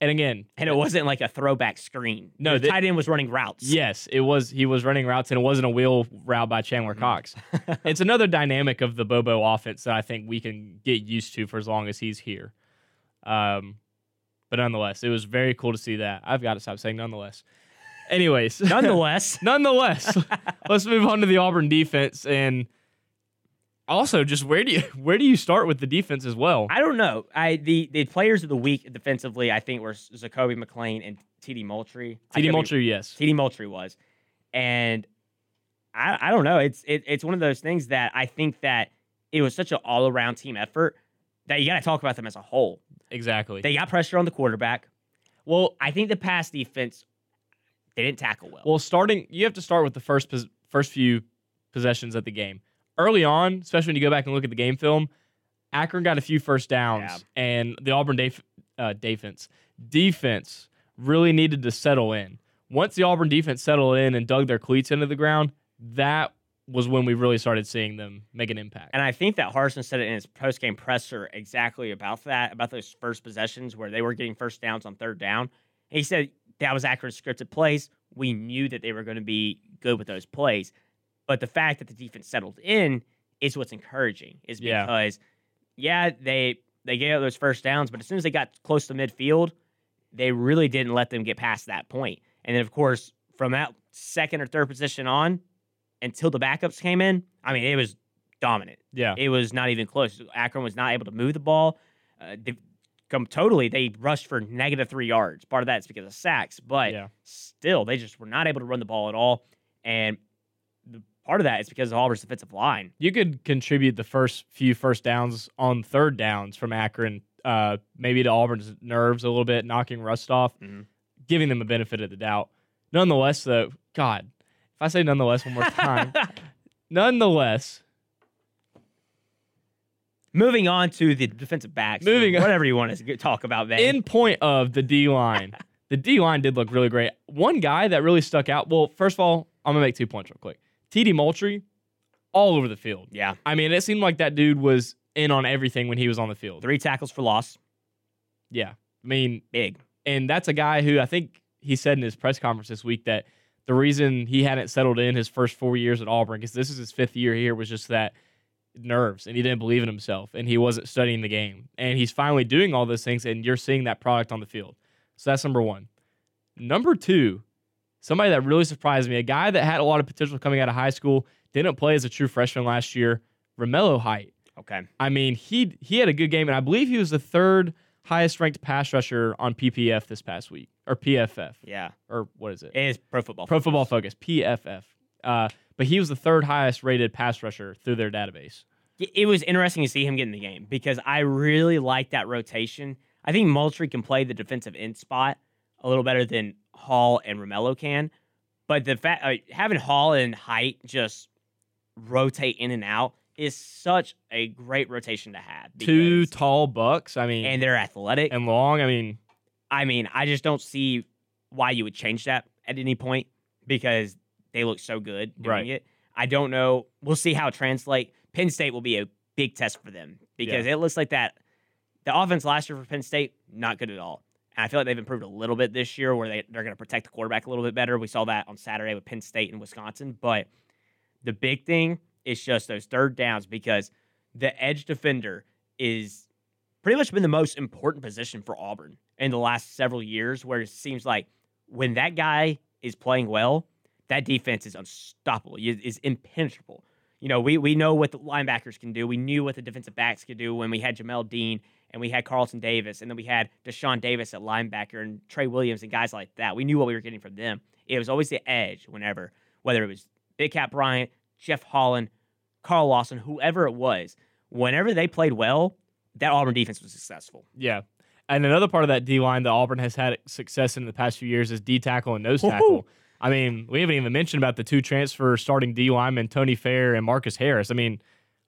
And again, And it wasn't like a throwback screen. No, the tight end was running routes. yes, it was. He was running routes, and it wasn't a wheel route by Chandler Mm-hmm. Cox. [LAUGHS] it's another dynamic of the Bobo offense that I think we can get used to for as long as he's here. Um, but nonetheless, it was very cool to see that. I've got to stop saying nonetheless. Anyways, [LAUGHS] Nonetheless, [LAUGHS] nonetheless, let's move on to the Auburn defense and. Also, just where do you [LAUGHS] where do you start with the defense as well? I don't know. I the the players of the week defensively, I think were Zakoby McClain and TD Moultrie. TD Moultrie, yes. TD Moultrie was, and I I don't know. It's it, it's one of those things that I think that it was such an all around team effort that you got to talk about them as a whole. Exactly. They got pressure on the quarterback. well, I think the pass defense they didn't tackle well. Well, starting, you have to start with the first pos- first few possessions of the game. Early on, especially when you go back and look at the game film, Akron got a few first downs, Yeah. and the Auburn def- uh, defense defense really needed to settle in. Once the Auburn defense settled in and dug their cleats into the ground, that was when we really started seeing them make an impact. And I think that Harsin said it in his post game presser exactly about that, about those first possessions where they were getting first downs on third down. He said that was accurate scripted plays. We knew that they were going to be good with those plays. But the fact that the defense settled in is what's encouraging, is because, yeah, they they gave up those first downs, but as soon as they got close to midfield, they really didn't let them get past that point. And then, of course, from that second or third position on until the backups came in, I mean, it was dominant. yeah, It was not even close. Akron was not able to move the ball. Uh, they, come totally, they rushed for negative three yards. Part of that's because of sacks, but yeah, still, they just were not able to run the ball at all. And part of that is because of Auburn's defensive line. you could contribute the first few first downs on third downs from Akron, uh, maybe to Auburn's nerves a little bit, knocking rust off, Mhm. giving them a benefit of the doubt. Nonetheless, though, God, if I say nonetheless one more time, [LAUGHS] nonetheless, Moving on to the defensive backs. Moving whatever you want to talk about, man. in point of the D line, the D line did look really great. One guy that really stuck out. Well, first of all, I'm gonna make two points real quick. TD Moultrie, all over the field. yeah, I mean, it seemed like that dude was in on everything when he was on the field. three tackles for loss. Yeah, I mean, Big. and that's a guy who I think he said in his press conference this week that the reason he hadn't settled in his first four years at Auburn, because this is his fifth year here, was just that nerves and he didn't believe in himself and he wasn't studying the game. And he's finally doing all those things, and you're seeing that product on the field. So that's number one. Number two, somebody that really surprised me, a guy that had a lot of potential coming out of high school, didn't play as a true freshman last year, Romello Height. Okay. I mean, he he had a good game, and I believe he was the third highest ranked pass rusher on PPF this past week, or PFF, Yeah. or what is it? It is pro football. Pro Football Focus, PFF. Uh, but he was the third highest rated pass rusher through their database. it it was interesting to see him get in the game because I really like that rotation. I think Moultrie can play the defensive end spot a little better than Hall and Romello can. But the fact uh, having Hall and Height just rotate in and out is such a great rotation to have. Two tall bucks. I mean, and they're athletic. And long. I mean, I mean, I just don't see why you would change that at any point because they look so good doing Right. it. I don't know. We'll see how it translate. Penn State will be a big test for them because it looks like that the offense last year for Penn State not good at all. And I feel like they've improved a little bit this year where they, they're going to protect the quarterback a little bit better. We saw that on Saturday with Penn State and Wisconsin. But the big thing is just those third downs because the edge defender is pretty much been the most important position for Auburn in the last several years, where it seems like when that guy is playing well, that defense is unstoppable, is impenetrable. You know, we we know what the linebackers can do. We knew what the defensive backs could do when we had Jamel Dean and we had Carlton Davis, and then we had Deshaun Davis at linebacker and Trey Williams and guys like that. We knew what we were getting from them. It was always the edge whenever, whether it was Big Cat Bryant, Jeff Holland, Carl Lawson, whoever it was, whenever they played well, that Auburn defense was successful. yeah. And another part of that D line that Auburn has had success in the past few years is D tackle and nose Woohoo. tackle. I mean, we haven't even mentioned about the two transfer starting D linemen, Tony Fair and Marcus Harris. I mean,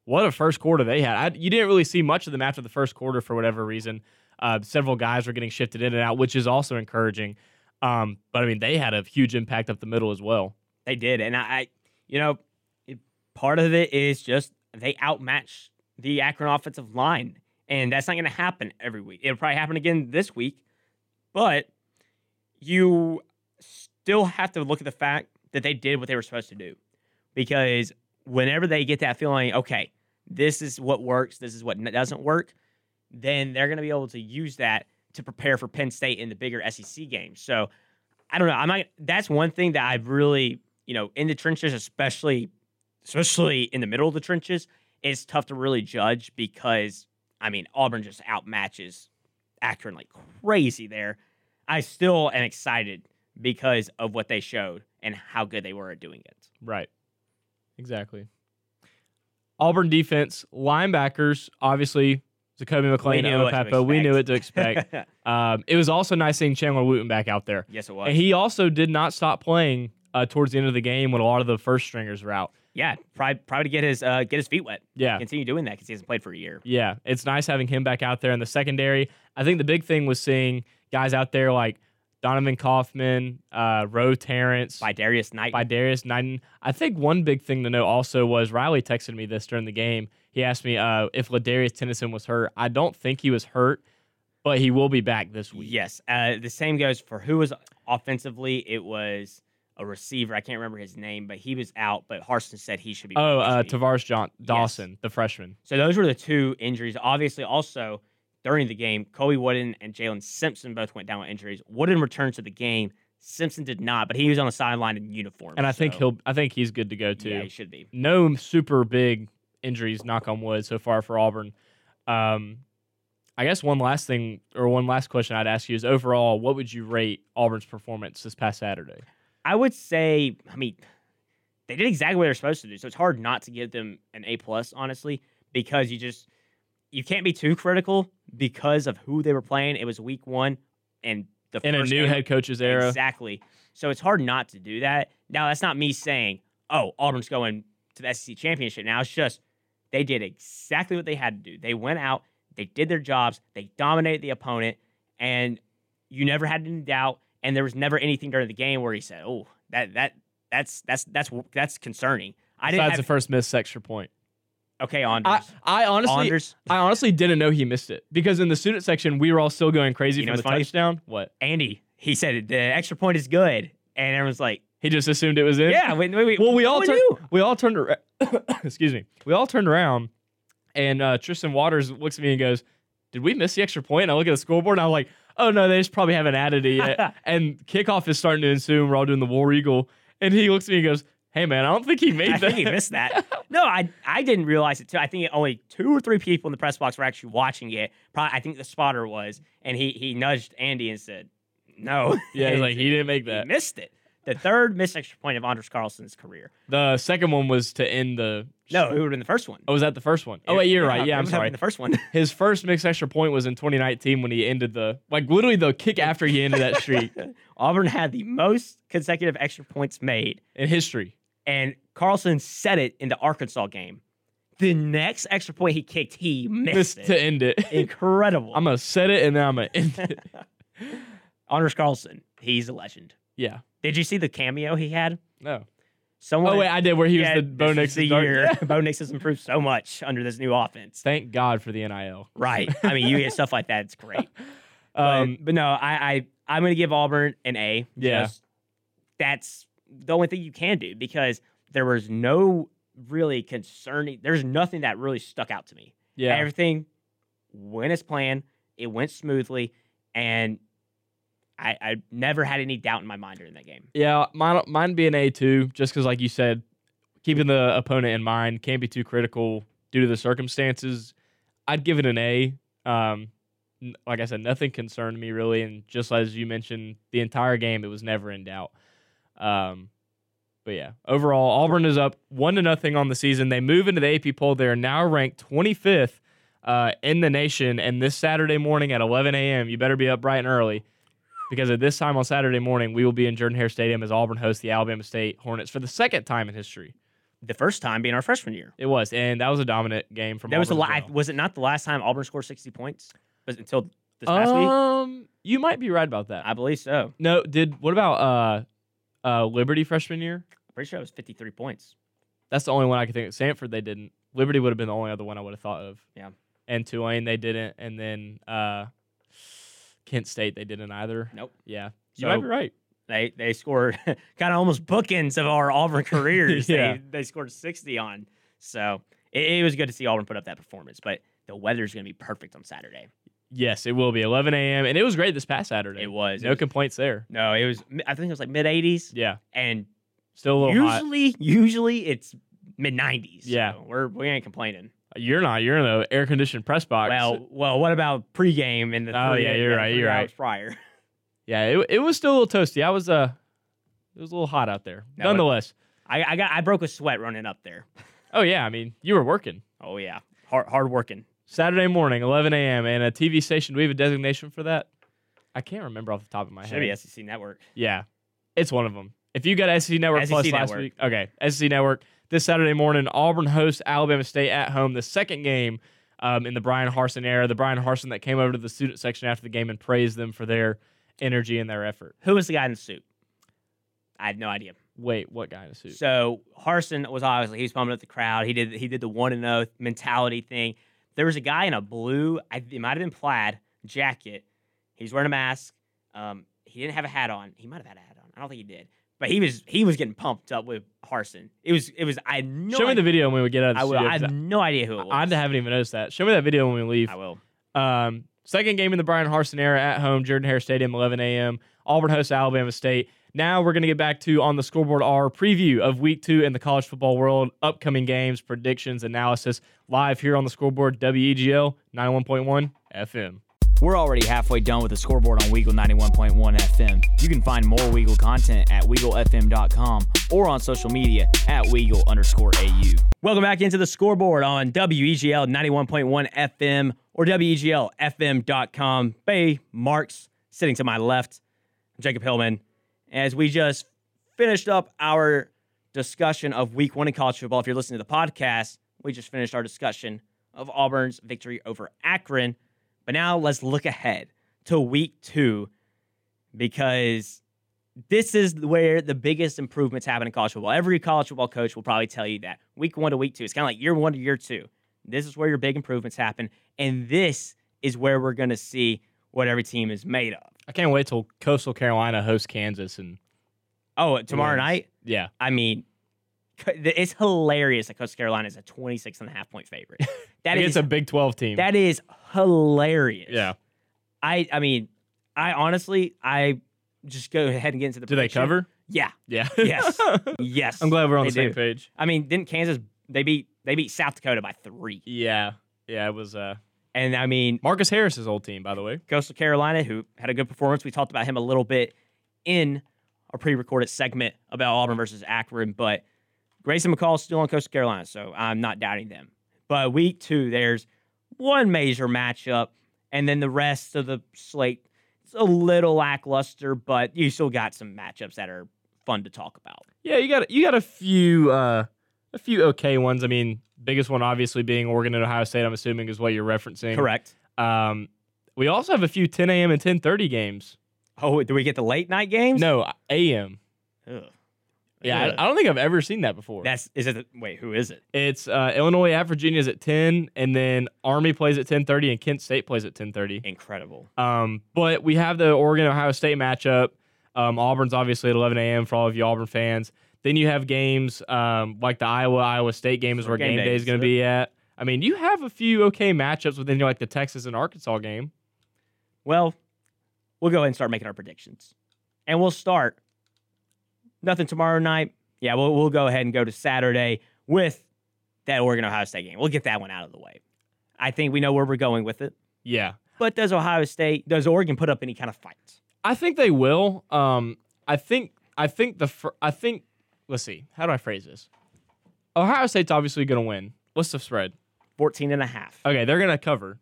what a first quarter they had. I, you didn't really see much of them after the first quarter for whatever reason. Uh, several guys were getting shifted in and out, which is also encouraging. Um, but I mean, they had a huge impact up the middle as well. They did, and I, I you know, it, part of it is just they outmatched the Akron offensive line, and that's not going to happen every week. It'll probably happen again this week, but you still have to look at the fact that they did what they were supposed to do, because whenever they get that feeling, okay, this is what works, this is what doesn't work, then they're going to be able to use that to prepare for Penn State in the bigger SEC games. So I don't know. I'm not. That's one thing that I've really, you know, in the trenches, especially, especially in the middle of the trenches, it's tough to really judge because I mean Auburn just outmatches Akron like crazy there. I still am excited because of what they showed and how good they were at doing it. Right. Exactly. Auburn defense, linebackers, obviously, Jacoby McClain, knew Owen what. We knew what to expect. [LAUGHS] um, it was also nice seeing Chandler Wooten back out there. yes, it was. And he also did not stop playing uh, towards the end of the game when a lot of the first stringers were out. yeah, probably, probably to get his uh, get his feet wet. Yeah. Continue doing that because he hasn't played for a year. Yeah, it's nice having him back out there in the secondary. I think the big thing was seeing guys out there like Donovan Kaufman, uh, Ro Torrence, By Darius Knight. by Darrius Knighten. I think one big thing to note also was Riley texted me this during the game. He asked me uh, if Ladarius Tennyson was hurt. I don't think he was hurt, but he will be back this week. Yes. Uh, the same goes for who was offensively. It was a receiver. I can't remember his name, but he was out. But Harsin said he should be. Oh, uh. Tavares John- Dawson, the freshman. So those were the two injuries. Obviously, also during the game, Colby Wooden and Jalen Simpson both went down with injuries. Wooden returned to the game. Simpson did not, but he was on the sideline in uniform. And I think he'll. I think he's good to go too. Yeah, he should be. no super big injuries, knock on wood, so far for Auburn. Um, I guess one last thing or one last question I'd ask you is overall, what would you rate Auburn's performance this past Saturday? I would say, I mean, they did exactly what they're supposed to do. So it's hard not to give them an A plus, honestly, because you just you can't be too critical because of who they were playing. It was week one, and the In a new game- head coach's era, Exactly. So it's hard not to do that. Now that's not me saying, oh, Auburn's going to the SEC championship. Now it's just they did exactly what they had to do. They went out, they did their jobs, they dominated the opponent, and you never had any doubt. And there was never anything during the game where he said, "Oh, that that that's that's that's that's concerning." I didn't besides have, the first missed extra point. Okay, I, Anders. I honestly, Anders, I honestly didn't know he missed it because in the student section we were all still going crazy You know from the funny? touchdown. What? Andy, he said the extra point is good, and everyone's like, He just assumed it was in. "Yeah, wait, wait. Well, we all knew. We all turned. Around, [COUGHS] excuse me. We all turned around, and uh, Tristan Waters looks at me and goes, "Did we miss the extra point?" And I look at the scoreboard, and I'm like, "Oh no, they just probably haven't added it yet." [LAUGHS] and kickoff is starting to ensue. And we're all doing the War Eagle, and he looks at me and goes, "Hey man, I don't think he made I that." think he missed that. [LAUGHS] No, I I didn't realize it too. I think only two or three people in the press box were actually watching it. Probably, I think the spotter was, and he he nudged Andy and said, "No." yeah, he's [LAUGHS] like he didn't make that. he missed it. The third missed extra point of Anders Carlson's career. The second one was to end the. No, it would have been the first one. Oh, was that the first one? Oh wait, you're right. Yeah, I'm sorry. The first one. His first mixed extra point was in 2019 when he ended the like literally the kick after he ended that streak [LAUGHS] Auburn had the most consecutive extra points made, in history. And Carlson set it in the Arkansas game. The next extra point he kicked, he missed Missed it. to end it. [LAUGHS] Incredible. I'm gonna set it and then I'm gonna end it. [LAUGHS] Anders Carlson, he's a legend. Yeah. Did you see the cameo he had? No. Someone. Oh wait, I did where he was the Bo Nix the year. [LAUGHS] Bo Nix has improved so much under this new offense. Thank God for the NIL. Right. I mean, you get stuff like that. It's great. Um, but, but no, I, I I'm gonna give Auburn an A. Yeah. That's the only thing you can do because there was no really concerning. There's nothing that really stuck out to me. yeah. Everything went as planned. It went smoothly, and I I never had any doubt in my mind during that game. yeah. Mine, mine be an A too, just because, like you said, keeping the opponent in mind can't be too critical due to the circumstances. I'd give it an A. Um, like I said, nothing concerned me really, and just as you mentioned, the entire game it was never in doubt. Um, but yeah, overall, Auburn is up one to nothing on the season. They move into the AP poll. They are now ranked 25th uh, in the nation. And this Saturday morning at 11 a.m., you better be up bright and early because at this time on Saturday morning, we will be in Jordan Hare Stadium as Auburn hosts the Alabama State Hornets for the second time in history. The first time being our freshman year. It was, and that was a dominant game from. That was a Auburn as lot. well. Was it not the last time Auburn scored 60 points? Was until this past week? Um, you might be right about that. I believe so. no, did what about uh, uh, Liberty freshman year? Pretty sure it was 53 points. That's the only one I can think of. Samford, they didn't. Liberty would have been the only other one I would have thought of. Yeah. And Tulane, they didn't. And then uh, Kent State, they didn't either. Nope. Yeah. So- you might be right. They they scored [LAUGHS] kind of almost bookends of our Auburn careers. [LAUGHS] Yeah. They they scored 60 on. So it, it was good to see Auburn put up that performance. But the weather's going to be perfect on Saturday. Yes, it will be 11 a.m. And it was great this past Saturday. It was. It No was- complaints there. no, it was. I think it was like mid 80s, Yeah. and Still a little hot. usually usually it's mid 90s. Yeah. so we're we ain't complaining. You're not. You're in the air conditioned press box. Well, well, what about pregame and the? Oh, three- yeah, you're right, you're hours right. Prior. [LAUGHS] yeah, it, it was still a little toasty. I was uh, it was a little hot out there. No, it- Nonetheless, I, I got I broke a sweat running up there. Oh yeah, I mean you were working Oh yeah, hard hard working. Saturday morning, 11 a.m. and a TV station. Do we have a designation for that? I can't remember off the top of my Should head. be SEC Network. Yeah, it's one of them. If you got SEC Network SEC Plus last Network. week, okay, SEC Network this Saturday morning, Auburn hosts Alabama State at home. The second game um, in the Bryan Harsin era. The Bryan Harsin that came over to the student section after the game and praised them for their energy and their effort. Who was the guy in the suit? I had no idea. Wait, what guy in the suit? So Harsin was obviously he was pumping up the crowd. He did he did the one and zero mentality thing. There was a guy in a blue, I, it might have been plaid jacket. He's wearing a mask. Um, he didn't have a hat on. He might have had a hat on. I don't think he did. But he was he was getting pumped up with Harsin. It was it was I no Show me the video when we get out of the I will. studio, I 'cause have no idea who it was. I, I haven't even noticed that. Show me that video when we leave. I will. Um, second game in the Bryan Harsin era at home, Jordan Hare Stadium, 11 a.m. Auburn hosts Alabama State. Now we're going to get back to on the scoreboard our preview of week two in the college football world, upcoming games, predictions, analysis, live here on the scoreboard, WEGL 91.1 FM. We're already halfway done with the scoreboard on Weagle 91.1 FM. You can find more Weagle content at WeagleFM.com or on social media at Weagle underscore AU. Welcome back into the scoreboard on WEGL 91.1 FM or WEGLFM.com. Bay Marks sitting to my left, Jacob Hillman, as we just finished up our discussion of week one in college football. If you're listening to the podcast, we just finished our discussion of Auburn's victory over Akron. But now let's look ahead to week two because this is where the biggest improvements happen in college football. Every college football coach will probably tell you that week one to week two. It's kind of like year one to year two. This is where your big improvements happen. And this is where we're going to see what every team is made of. I can't wait till Coastal Carolina hosts Kansas and Oh, tomorrow wins. night? yeah. I mean, [LAUGHS] it's hilarious that Coastal Carolina is a 26 and a half point favorite. [LAUGHS] That It's a Big 12 team. that is hilarious. yeah. I I mean, I honestly I just go ahead and get into the Do they cover? Yeah. Yeah. Yes. [LAUGHS] Yes. I'm glad we're on they the same do. page. I mean, didn't Kansas they beat they beat South Dakota by 3. Yeah. Yeah, it was uh And I mean, Marcus Harris's old team, by the way. Coastal Carolina, who had a good performance. We talked about him a little bit in our pre-recorded segment about Auburn versus Akron, but Grayson McCall is still on Coastal Carolina, so I'm not doubting them. But week two, there's one major matchup, and then the rest of the slate is a little lackluster, but you still got some matchups that are fun to talk about. Yeah, you got you got a few uh a few okay ones. I mean, biggest one obviously being Oregon and Ohio State. I'm assuming is what you're referencing. Correct. Um, we also have a few 10 a.m. and 10:30 games. Oh, do we get the late night games? No, a.m. Ugh. Yeah, I, I don't think I've ever seen that before. That's is it? Wait, who is it? it's uh, Illinois at Virginia is at 10, and then Army plays at 10:30, and Kent State plays at 10:30. Incredible. Um, but we have the Oregon Ohio State matchup. Um, Auburn's obviously at 11 a.m. for all of you Auburn fans. Then you have games um, like the Iowa Iowa State game is where game game day is going to be at. I mean, you have a few okay matchups within like the Texas and Arkansas game. Well, we'll go ahead and start making our predictions. And we'll start nothing tomorrow night. Yeah, we'll, we'll go ahead and go to Saturday with that Oregon Ohio State game. We'll get that one out of the way. I think we know where we're going with it. Yeah, But does Ohio State, does Oregon put up any kind of fights? I think they will. Um, I think I think the fir- I think let's see how do I phrase this. Ohio State's obviously going to win. What's the spread? 14 and a half. Okay, they're going to cover,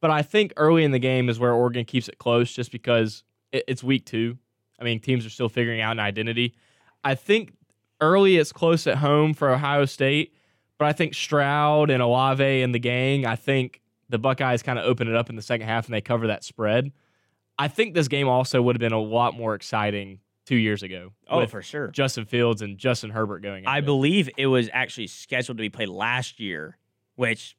but I think early in the game is where Oregon keeps it close, just because it, it's week two. I mean, teams are still figuring out an identity. I think early it's close at home for Ohio State, but I think Stroud and Olave and the gang. I think the Buckeyes kind of open it up in the second half and they cover that spread. I think this game also would have been a lot more exciting two years ago. Oh, for sure. Justin Fields and Justin Herbert going. I it. believe it was actually scheduled to be played last year, which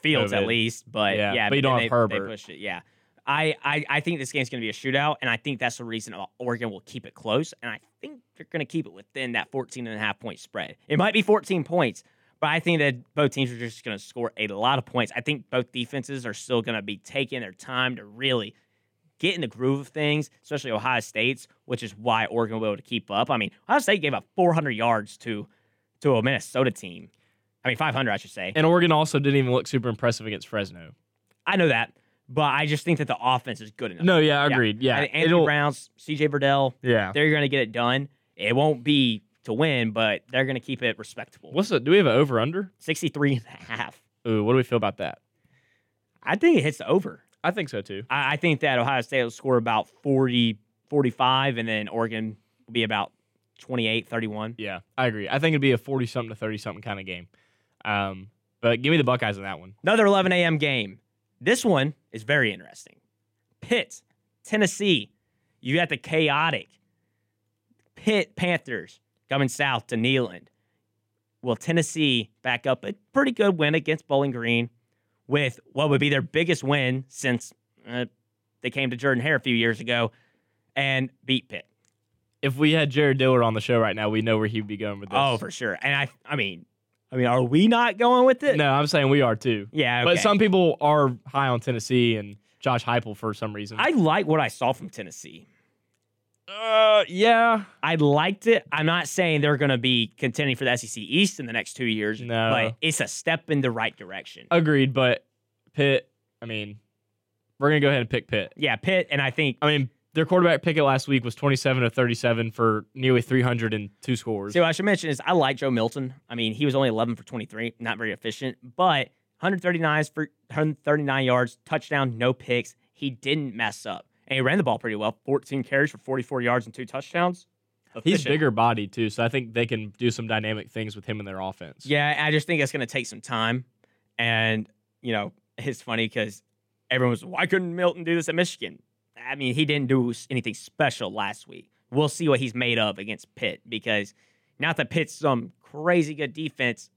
Fields at least, but Yeah, yeah, but you don't have they Herbert. pushed it. Yeah, I, I I think this game's going to be a shootout, and I think that's the reason Oregon will keep it close, and I think they're going to keep it within that 14 and a half point spread. It might be 14 points, but I think that both teams are just going to score a lot of points. I think both defenses are still going to be taking their time to really get in the groove of things, especially Ohio State's, which is why Oregon will be able to keep up. I mean, Ohio State gave up 400 yards to to a Minnesota team. I mean, 500, I should say. And Oregon also didn't even look super impressive against Fresno. I know that, but I just think that the offense is good enough. No, yeah, agreed. Yeah, I think Anthony it'll- Browns, C.J. Verdell, yeah. they're going to get it done. It won't be to win, but they're going to keep it respectable. What's the? Do we have an over under? 63 and a half. Ooh, what do we feel about that? I think it hits the over. I think so too. I, I think that Ohio State will score about 40, 45, and then Oregon will be about 28, 31. Yeah, I agree. I think it'd be a forty something to thirty something kind of game. Um, but give me the Buckeyes in that one. Another 11 a.m. game. This one is very interesting. Pitt, Tennessee. You got the chaotic Pitt Panthers coming south to Neyland. Will Tennessee back up a pretty good win against Bowling Green with what would be their biggest win since uh, they came to Jordan Hare a few years ago and beat Pitt? If we had Jared Diller on the show right now, we know where he'd be going with this. Oh, for sure. And I, I mean, I mean, are we not going with it? no, I'm saying we are too. Yeah, okay. But some people are high on Tennessee and Josh Heupel for some reason. I like what I saw from Tennessee. Uh, yeah, I liked it. I'm not saying they're going to be contending for the SEC East in the next two years, No. but it's a step in the right direction. agreed. But Pitt, I mean, we're gonna go ahead and pick Pitt. yeah, Pitt, and I think. I mean, their quarterback Pickett last week was 27 to 37 for nearly 302 scores. See, what I should mention is I like Joe Milton. I mean, he was only 11 for 23, not very efficient, but 139 for 139 yards, touchdown, no picks. He didn't mess up, and he ran the ball pretty well. 14 carries for 44 yards and two touchdowns. He's bigger body too, so I think they can do some dynamic things with him in their offense. Yeah, I just think it's going to take some time. And, you know, it's funny because everyone was, why couldn't Milton do this at Michigan? I mean, he didn't do anything special last week. We'll see what he's made of against Pitt because not that Pitt's some crazy good defense,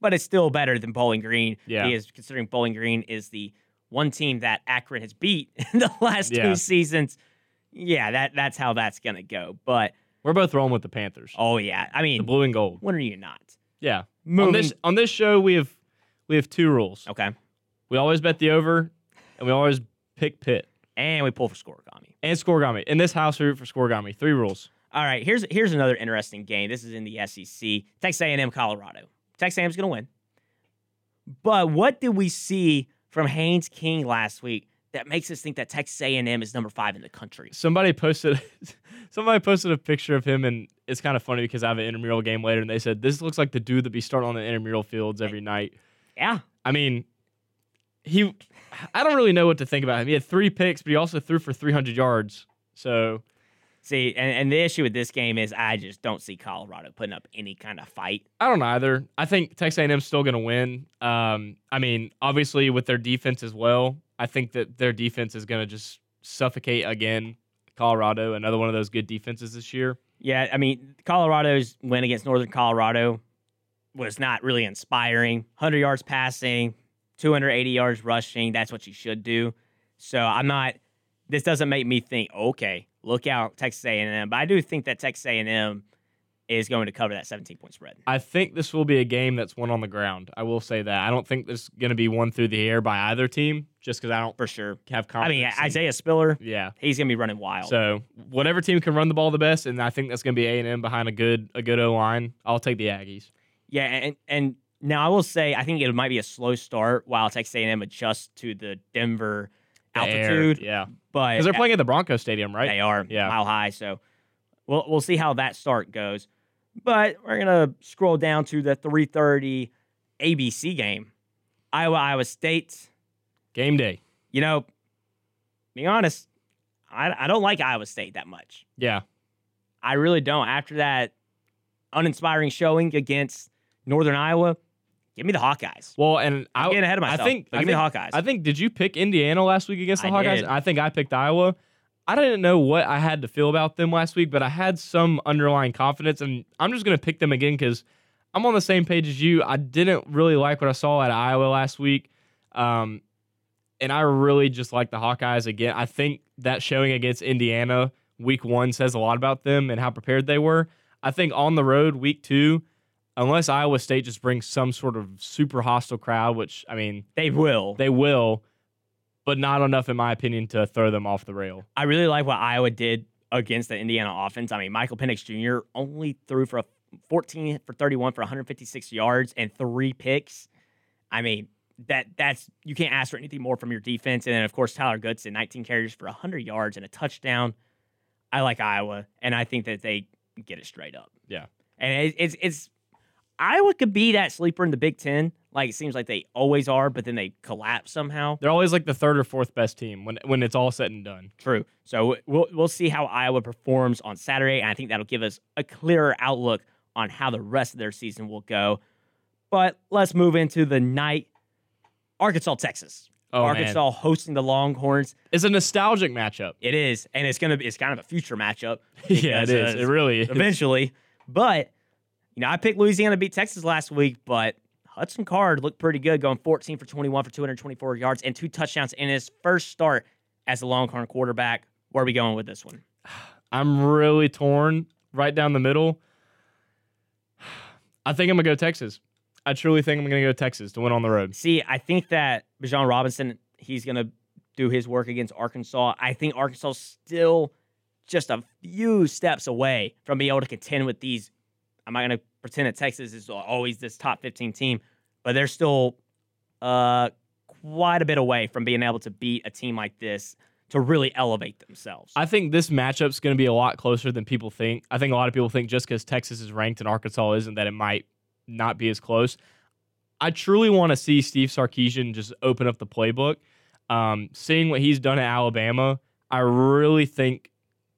but it's still better than Bowling Green. Yeah. Because considering Bowling Green is the one team that Akron has beat [LAUGHS] in the last Yeah. two seasons. Yeah, that that's how that's going to go. But, We're both rolling with the Panthers. oh, yeah. I mean the blue and gold. when are you not? Yeah. On this on this show, we have we have two rules. Okay. We always bet the over, and we always pick Pitt And we pull for Scorigami. and Scorigami. In this house, we root for Scorigami. Three rules. All right, here's here's another interesting game. This is in the SEC. Texas A&M, Colorado. Texas A&M's going to win. But what did we see from Haynes King last week that makes us think that Texas A&M is number five in the country? Somebody posted [LAUGHS] somebody posted a picture of him, and it's kind of funny because I have an intramural game later, and they said this looks like the dude that be starting on the intramural fields every night. Yeah, I mean, he. I don't really know what to think about him. He had three picks, but he also threw for 300 yards. So See, and, and the issue with this game is I just don't see Colorado putting up any kind of fight. I don't either. I think Texas A&M's still going to win. Um, I mean, obviously with their defense as well. I think that their defense is going to just suffocate again. Colorado, another one of those good defenses this year. Yeah, I mean, Colorado's win against Northern Colorado was not really inspiring. 100 yards passing, 280 yards rushing. That's what you should do. So I'm not. This doesn't make me think, okay, look out, Texas A&M. But I do think that Texas A&M is going to cover that 17 point spread. I think this will be a game that's won on the ground. I will say that. I don't think this is going to be won through the air by either team, just because I don't For sure. have I mean, Isaiah Spiller, Yeah. he's going to be running wild. So whatever team can run the ball the best, and I think that's going to be A and M behind a good a good O line. I'll take the Aggies. Yeah, and and now I will say I think it might be a slow start while Texas A&M adjusts to the Denver The air, altitude. yeah, But because they're playing at the Bronco Stadium, right? They are Yeah. mile high. So we'll we'll see how that start goes. But we're gonna scroll down to the 3:30 ABC game, Iowa Iowa State. Game day. You know, be honest, I I don't like Iowa State that much. Yeah, I really don't. After that uninspiring showing against Northern Iowa, give me the Hawkeyes. Well, and I I'm getting ahead of myself. I think but I give me think, the Hawkeyes. I think did you pick Indiana last week against the I Hawkeyes? did. I think I picked Iowa. I didn't know what I had to feel about them last week, but I had some underlying confidence, and I'm just going to pick them again because I'm on the same page as you. I didn't really like what I saw at Iowa last week, um, and I really just like the Hawkeyes again. I think that showing against Indiana week one says a lot about them and how prepared they were. I think on the road week two, unless Iowa State just brings some sort of super hostile crowd, which I mean they will. they will, but not enough, in my opinion, to throw them off the rail. I really like what Iowa did against the Indiana offense. I mean, Michael Penix Jr. only threw for a 14 for 31 for 156 yards and three picks. I mean, that that's you can't ask for anything more from your defense. And then of course Tyler Goodson, 19 carries for 100 yards and a touchdown. I like Iowa, and I think that they get it straight up. Yeah. And it, it's it's Iowa could be that sleeper in the Big Ten. Like it seems like they always are, but then they collapse somehow. They're always like the third or fourth best team when when it's all said and done. True. So we'll we'll see how Iowa performs on Saturday, and I think that'll give us a clearer outlook on how the rest of their season will go. But let's move into the night. Arkansas, Texas. Oh, man. Arkansas hosting the Longhorns. It's a nostalgic matchup. It is, and it's gonna be it's kind of a future matchup. [LAUGHS] yeah, it is. It really is. eventually. But you know, I picked Louisiana to beat Texas last week, but Hudson Card looked pretty good, going 14 for 21 for 224 yards and two touchdowns in his first start as a Longhorn quarterback. Where are we going with this one? [SIGHS] I'm really torn right down the middle. [SIGHS] I think I'm gonna go Texas. I truly think I'm gonna go Texas to win on the road. See, I think that Bijan Robinson, he's going to do his work against Arkansas. I think Arkansas still just a few steps away from being able to contend with these. I'm not going to pretend that Texas is always this top 15 team, but they're still uh, quite a bit away from being able to beat a team like this to really elevate themselves. I think this matchup's going to be a lot closer than people think. I think a lot of people think just because Texas is ranked and Arkansas isn't, that it might not be as close. I truly want to see Steve Sarkisian just open up the playbook. Um, seeing what he's done at Alabama, I really think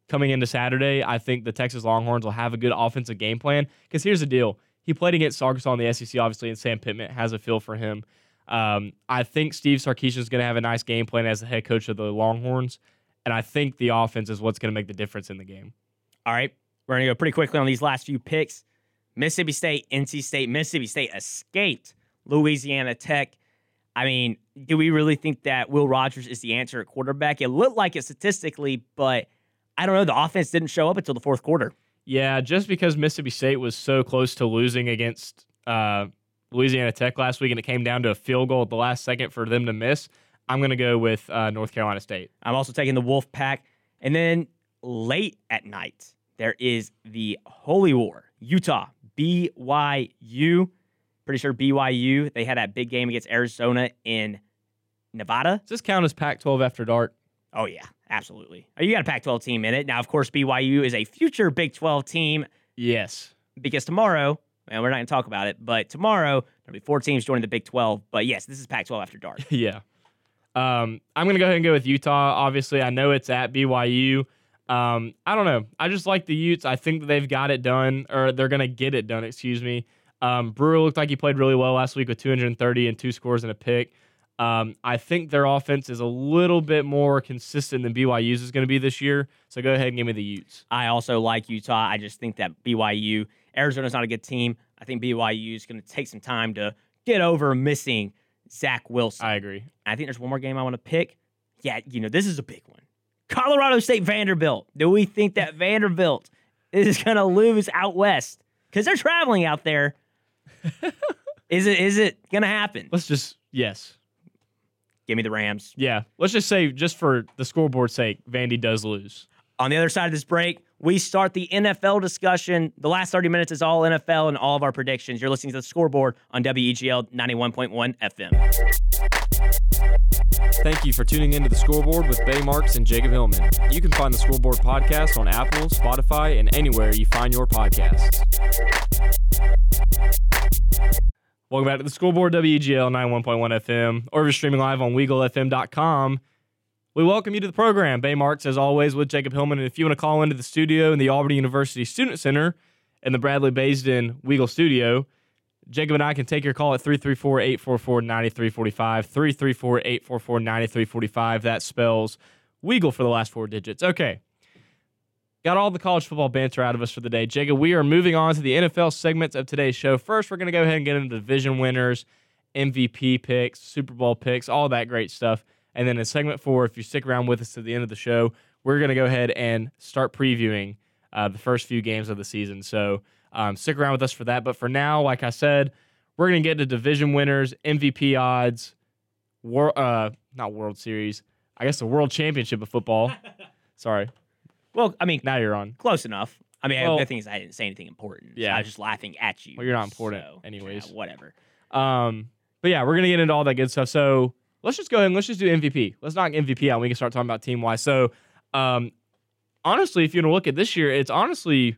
coming into Saturday, I think the Texas Longhorns will have a good offensive game plan. Because here's the deal: he played against Arkansas in the SEC, obviously, and Sam Pittman has a feel for him. Um, I think Steve Sarkisian is going to have a nice game plan as the head coach of the Longhorns, and I think the offense is what's going to make the difference in the game. All right, we're going to go pretty quickly on these last few picks. Mississippi State, NC State, Mississippi State escaped Louisiana Tech. I mean, do we really think that Will Rogers is the answer at quarterback? It looked like it statistically, but I don't know. The offense didn't show up until the fourth quarter. Yeah, just because Mississippi State was so close to losing against uh, Louisiana Tech last week, and it came down to a field goal at the last second for them to miss, I'm going to go with uh, North Carolina State. I'm also taking the Wolf Pack. And then late at night, there is the Holy War, Utah, BYU. Pretty sure BYU, they had that big game against Arizona in Nevada. Does this count as Pac-12 after dark? Oh yeah, absolutely. Oh, You got a Pac-12 team in it. Now, of course, BYU is a future Big 12 team Yes. because tomorrow, and we're not going to talk about it, but tomorrow there'll be four teams joining the Big 12. But yes, this is Pac-12 after dark. [LAUGHS] yeah. Um, I'm gonna go ahead and go with Utah. Obviously, I know it's at BYU. Um, I don't know. I just like the Utes. I think that they've got it done, or they're gonna get it done. Excuse me. Um, Brewer looked like he played really well last week with 230 and two scores and a pick. Um, I think their offense is a little bit more consistent than BYU's is going to be this year. So go ahead and give me the Utes. I also like Utah. I just think that BYU, Arizona's not a good team. I think BYU is going to take some time to get over missing Zach Wilson. I agree. I think there's one more game I want to pick. Yeah, you know, this is a big one. Colorado State Vanderbilt. Do we think that [LAUGHS] Vanderbilt is going to lose out west? Because they're traveling out there. [LAUGHS] is it is it going to happen? Let's just yes, Give me the Rams. yeah. Let's just say, just for the scoreboard's sake, Vandy does lose. On the other side of this break, we start the NFL discussion. The last 30 minutes is all NFL and all of our predictions. You're listening to the scoreboard on WEGL 91.1 FM. Thank you for tuning into the scoreboard with Bay Marks and Jacob Hillman. You can find the scoreboard podcast on Apple, Spotify, and anywhere you find your podcasts. Welcome back to the scoreboard, WEGL 91.1 FM, or if you're streaming live on WeagleFM.com. We welcome you to the program. Bay Marks, as always, with Jacob Hillman. And if you want to call into the studio in the Albany University Student Center in the Bradley Baisden Weagle studio, Jacob and I can take your call at 334 844 9345. 334 844 9345. That spells Weagle for the last four digits. Okay. Got all the college football banter out of us for the day. Jacob, we are moving on to the NFL segments of today's show. First, we're going to go ahead and get into division winners, MVP picks, Super Bowl picks, all that great stuff. And then in segment four, if you stick around with us to the end of the show, we're going to go ahead and start previewing uh, the first few games of the season. So um, stick around with us for that. But for now, like I said, we're going to get to division winners, MVP odds, war, uh, not World Series, I guess the World Championship of football. [LAUGHS] Sorry. Well, I mean, Now you're on. close enough. I mean, Well- the thing is, I didn't say anything important. Yeah. I was just laughing at you. Well, you're not important so, anyways. yeah, whatever. Um, but yeah, we're gonna get into all that good stuff. So let's just go ahead and let's just do MVP. Let's knock MVP out. And we can start talking about team wise. So, um, honestly, if you want to look at this year, it's honestly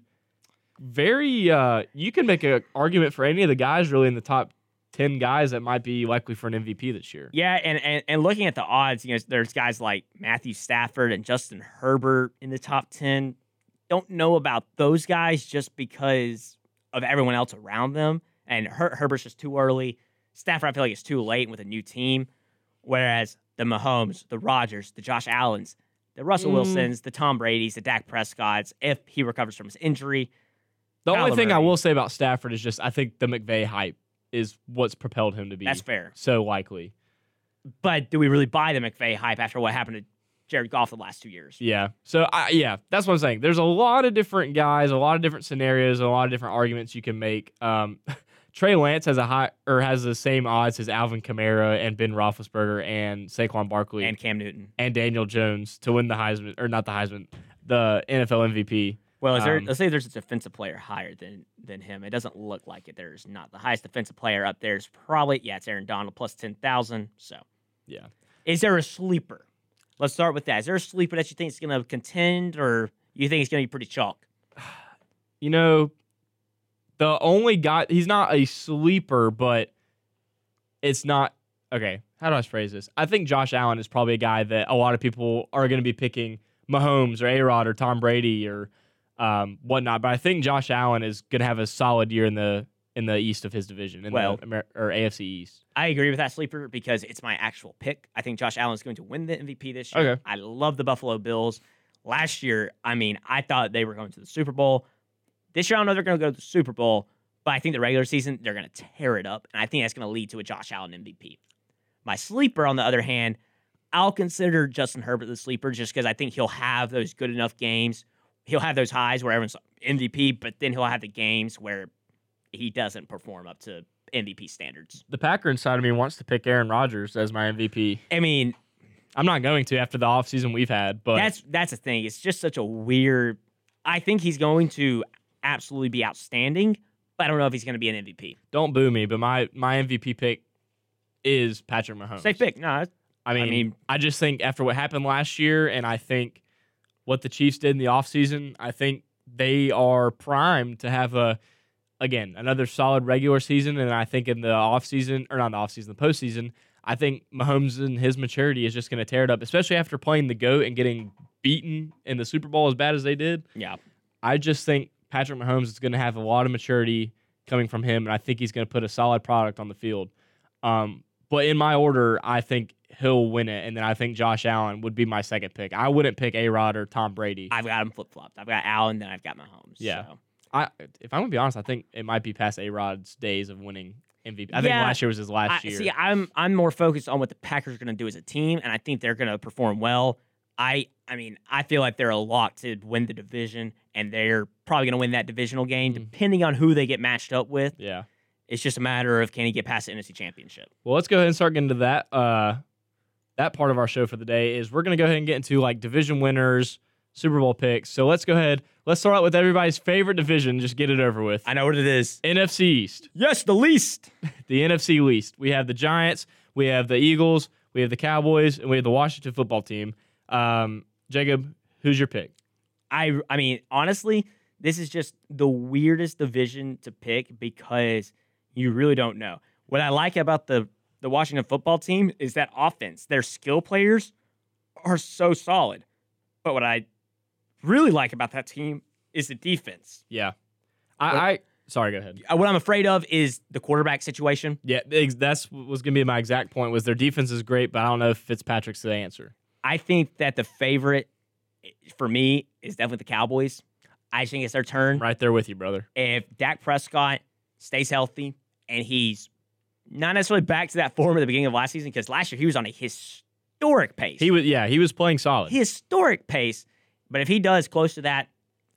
very. Uh, you can make an argument for any of the guys really in the top ten guys that might be likely for an MVP this year. Yeah, and, and and looking at the odds, you know, there's guys like Matthew Stafford and Justin Herbert in the top ten. Don't know about those guys just because of everyone else around them. And Her- Herbert's just too early. Stafford, I feel like it's too late with a new team. Whereas the Mahomes, the Rodgers, the Josh Allens, the Russell Mm. Wilsons, the Tom Brady's, the Dak Prescott's, if he recovers from his injury, The only Kyler thing I will say about Stafford is just I think the McVay hype is what's propelled him to be that's fair. so likely. But do we really buy the McVay hype after what happened to Jared Goff the last two years? Yeah. So I yeah, that's what I'm saying. There's a lot of different guys, a lot of different scenarios, a lot of different arguments you can make. Um, [LAUGHS] Trey Lance has a high or has the same odds as Alvin Kamara and Ben Roethlisberger and Saquon Barkley And and, Cam Newton. And Daniel Jones to win the Heisman or not the Heisman, the NFL MVP. Well, is there, Um, let's say there's a defensive player higher than than him. It doesn't look like it. There's not the highest defensive player up there. Is probably yeah, it's Aaron Donald plus ten thousand. So Yeah. is there a sleeper? Let's start with that. Is there a sleeper that you think is going to contend, or you think it's going to be pretty chalk? [SIGHS] You know, the only guy he's not a sleeper, but it's not okay. How do I phrase this? I think Josh Allen is probably a guy that a lot of people are going to be picking Mahomes or A Rod or Tom Brady or um, whatnot. But I think Josh Allen is going to have a solid year in the in the east of his division, in Well- the Amer- or AFC East. I agree with that sleeper because it's my actual pick. I think Josh Allen is going to win the MVP this year. Okay. I love the Buffalo Bills. Last year, I mean, I thought they were going to the Super Bowl. This year, I don't know they're going to go to the Super Bowl, but I think the regular season, they're going to tear it up. And I think that's going to lead to a Josh Allen MVP. My sleeper, on the other hand, I'll consider Justin Herbert the sleeper just because I think he'll have those good enough games. He'll have those highs where everyone's MVP, but then he'll have the games where he doesn't perform up to MVP standards. The Packer inside of me wants to pick Aaron Rodgers as my MVP. I mean, I'm not going to after the offseason we've had, but that's that's the thing. It's just such a weird. I think he's going to absolutely be outstanding, but I don't know if he's going to be an MVP. don't boo me. But my my MVP pick is Patrick Mahomes. Safe pick. No, I mean, I mean- just think after what happened last year, and I think what the Chiefs did in the offseason, I think they are primed to have a again another solid regular season. And I think in the offseason, or not the offseason, the postseason, I think Mahomes and his maturity is just going to tear it up, especially after playing the GOAT and getting beaten in the Super Bowl as bad as they did. yeah. I just think Patrick Mahomes is going to have a lot of maturity coming from him, and I think he's going to put a solid product on the field. Um, but in my order, I think he'll win it, and then I think Josh Allen would be my second pick. I wouldn't pick A Rod or Tom Brady. I've got him flip flopped. I've got Allen, then I've got Mahomes. Yeah. so. I, if I'm gonna be honest, I think it might be past A Rod's days of winning MVP. I think last year was his last I, year. see, I'm I'm more focused on what the Packers are going to do as a team, and I think they're going to perform well. I I mean, I feel like they're a lock to win the division, and they're probably going to win that divisional game, Mhm. depending on who they get matched up with. yeah. It's just a matter of can he get past the NFC Championship. Well, let's go ahead and start getting to that. Uh, that part of our show for the day is we're gonna go ahead and get into like division winners, Super Bowl picks. So let's go ahead. Let's start out with everybody's favorite division. Just get it over with. I know what it is. NFC East, Yes, the least. [LAUGHS] the NFC least. We have the Giants, we have the Eagles, we have the Cowboys, and we have the Washington Football Team. Um, Jacob, who's your pick? I I mean, honestly, this is just the weirdest division to pick because you really don't know. What I like about the the Washington football team is that offense. Their skill players are so solid. But what I really like about that team is the defense. Yeah, I. I sorry, go ahead. What I'm afraid of is the quarterback situation. Yeah, that's was gonna be my exact point. Was their defense is great, but I don't know if Fitzpatrick's the answer. I think that the favorite eh, for me is definitely the Cowboys. I think it's their turn. Right there with you, brother. if Dak Prescott stays healthy and he's not necessarily back to that form at the beginning of last season, because last year he was on a historic pace. He was, yeah, he was playing solid. historic pace. But if he does close to that,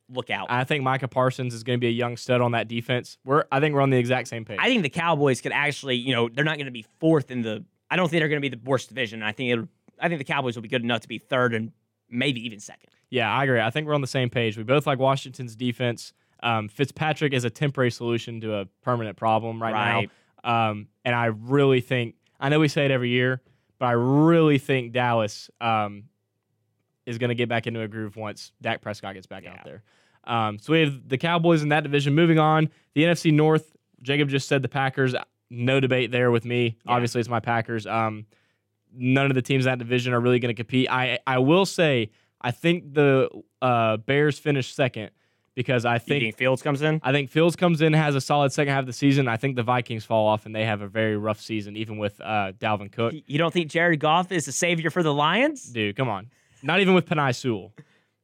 look out. I, think Micah Parsons is going to be a young stud on that defense. We're, I think we're on the exact same page. I think the Cowboys could actually, you know, they're not going to be fourth in the. I don't think they're going to be the worst division. I think it. I think the Cowboys will be good enough to be third and maybe even second. yeah, I agree. I think we're on the same page. We both like Washington's defense. Um, Fitzpatrick is a temporary solution to a permanent problem right, Right. now. Um, and I really think, I know we say it every year, but I really think Dallas um, is going to get back into a groove once Dak Prescott gets back Yeah. out there. Um, so we have the Cowboys in that division. Moving on, the NFC North. Jacob just said the Packers. No debate there with me. Yeah. Obviously, it's my Packers. Um, none of the teams in that division are really going to compete. I I will say I think the uh, Bears finish second because I think think Fields comes in? I think Fields comes in has a solid second half of the season. I think the Vikings fall off and they have a very rough season, even with uh, Dalvin Cook. You don't think Jared Goff is the savior for the Lions? Dude, come on, not even with Penei Sewell.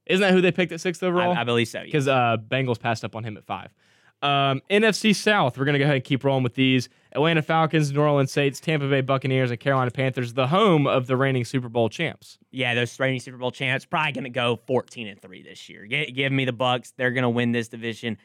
Isn't that who they picked at sixth overall? I, I believe so. because uh, Bengals passed up on him at five. Um, NFC South, we're going to go ahead and keep rolling with these. Atlanta Falcons, New Orleans Saints, Tampa Bay Buccaneers, and Carolina Panthers, the home of the reigning Super Bowl champs. yeah, those reigning Super Bowl champs probably going to go 14 and three this year. Gi- give me the Bucks; they're going to win this division.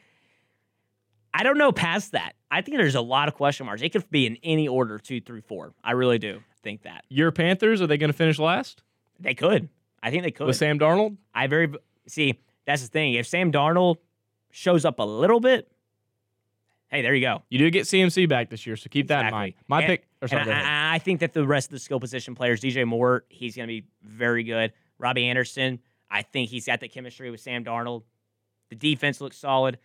I don't know past that. I think there's a lot of question marks. It could be in any order, two through four. I really do think that Your Panthers, are they going to finish last they could. I think they could. with Sam Darnold? I very see. That's the thing. If Sam Darnold shows up a little bit, hey, there you go. You do get CMC back this year, so keep that in mind. My And- pick. Sorry. I, I think that the rest of the skill position players, DJ Moore, he's going to be very good. Robbie Anderson, I think he's got the chemistry with Sam Darnold. The defense looks solid.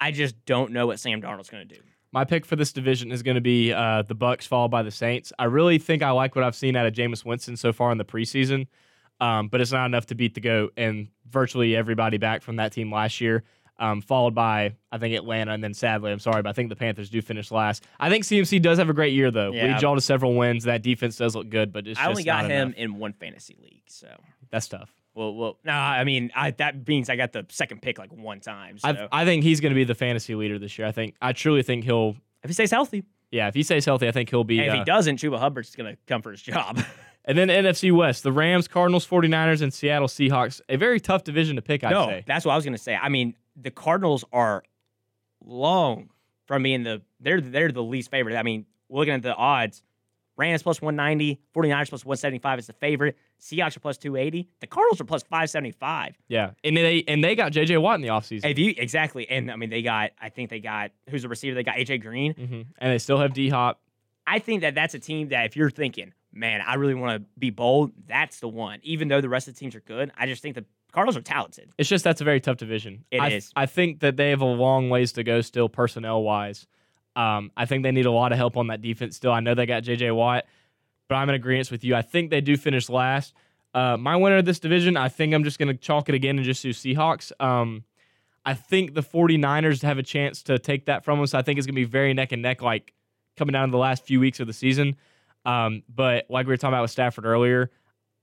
I just don't know what Sam Darnold's going to do. My pick for this division is going to be uh, the Bucks, followed by the Saints. I really think I like what I've seen out of Jameis Winston so far in the preseason, um, but it's not enough to beat the goat and virtually everybody back from that team last year. Um, followed by I think Atlanta, and then sadly, I'm sorry, but I think the Panthers do finish last. I think CMC does have a great year though. Yeah. Y'all to several wins. That defense does look good, but it's just. I only got him enough. in one fantasy league, so That's tough. well, well, no, I mean I, that means I got the second pick like one time. So I I think he's going to be the fantasy leader this year. I think I truly think he'll. if he stays healthy, Yeah, if he stays healthy, I think he'll be. and if uh, he doesn't, Chuba Hubbard's going to come for his job. [LAUGHS] And then NFC West, the Rams, Cardinals, 49ers, and Seattle Seahawks. A very tough division to pick, I'd no, say. that's what I was going to say. I mean, the Cardinals are long from being the they're they're the least favorite. I mean, looking at the odds, Rams plus 190, 49ers plus 175 is the favorite. Seahawks are plus 280. The Cardinals are plus 575. Yeah. And they and they got JJ Watt in the offseason. If you exactly, and I mean they got I think they got who's the receiver? They got AJ Green. hmm And they still have D Hop. I think that that's a team that if you're thinking, man, I really want to be bold, that's the one. Even though the rest of the teams are good, I just think the Cardinals are talented. It's just that's a very tough division. It I, is. I think that they have a long ways to go still personnel wise. Um, I think they need a lot of help on that defense still. I know they got JJ Watt, but I'm in agreement with you. I think they do finish last. Uh, my winner of this division, I think I'm just going to chalk it again and just do Seahawks. Um, I think the 49ers have a chance to take that from us. I think it's going to be very neck and neck, like coming down to the last few weeks of the season. Um, but like we were talking about with Stafford earlier,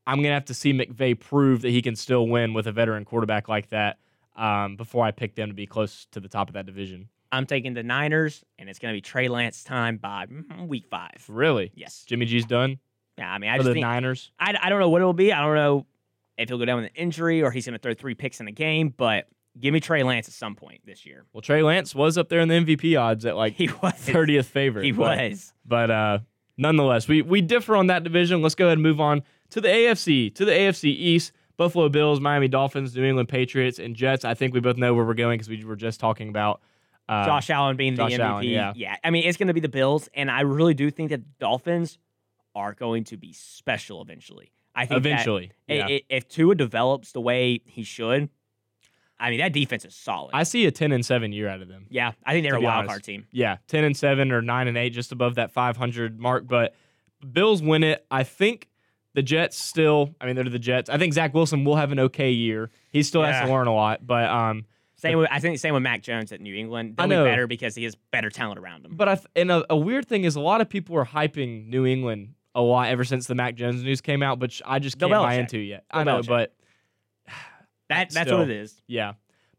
I'm going to have to see McVay prove that he can still win with a veteran quarterback like that um, before I pick them to be close to the top of that division. I'm taking the Niners, and it's going to be Trey Lance time by mm, week five. Really? Yes. Jimmy G's done Yeah, I mean, I for just the think Niners? I, I don't know what it will be. I don't know if he'll go down with an injury or he's going to throw three picks in a game, but give me Trey Lance at some point this year. Well, Trey Lance was up there in the MVP odds at like [LAUGHS] He was. 30th favorite. He but- was. But uh, nonetheless, we we differ on that division. Let's go ahead and move on to the AFC. To the AFC East, Buffalo Bills, Miami Dolphins, New England Patriots, and Jets. I think we both know where we're going because we were just talking about uh, Josh Allen being the MVP. Allen, yeah. I mean, it's going to be the Bills, and I really do think that the Dolphins are going to be special eventually. I think eventually. yeah. if Tua develops the way he should, I mean, that defense is solid. I see a 10 and 7 year out of them. yeah, I think they're a wild honest. card team. Yeah, 10 and 7 or 9 and 8 just above that 500 mark, but Bills win it. I think the Jets still, I mean, they're the Jets. I think Zach Wilson will have an okay year. He still has to learn a lot, but um Same with I think same with Mac Jones at New England. I They'll know. be better because he has better talent around him. But I th- and a, a weird thing is a lot of people are hyping New England a lot ever since the Mac Jones news came out, which I just Bill can't buy into yet. Bill I know, Belichick. but [SIGHS] that that's still. what it is. yeah.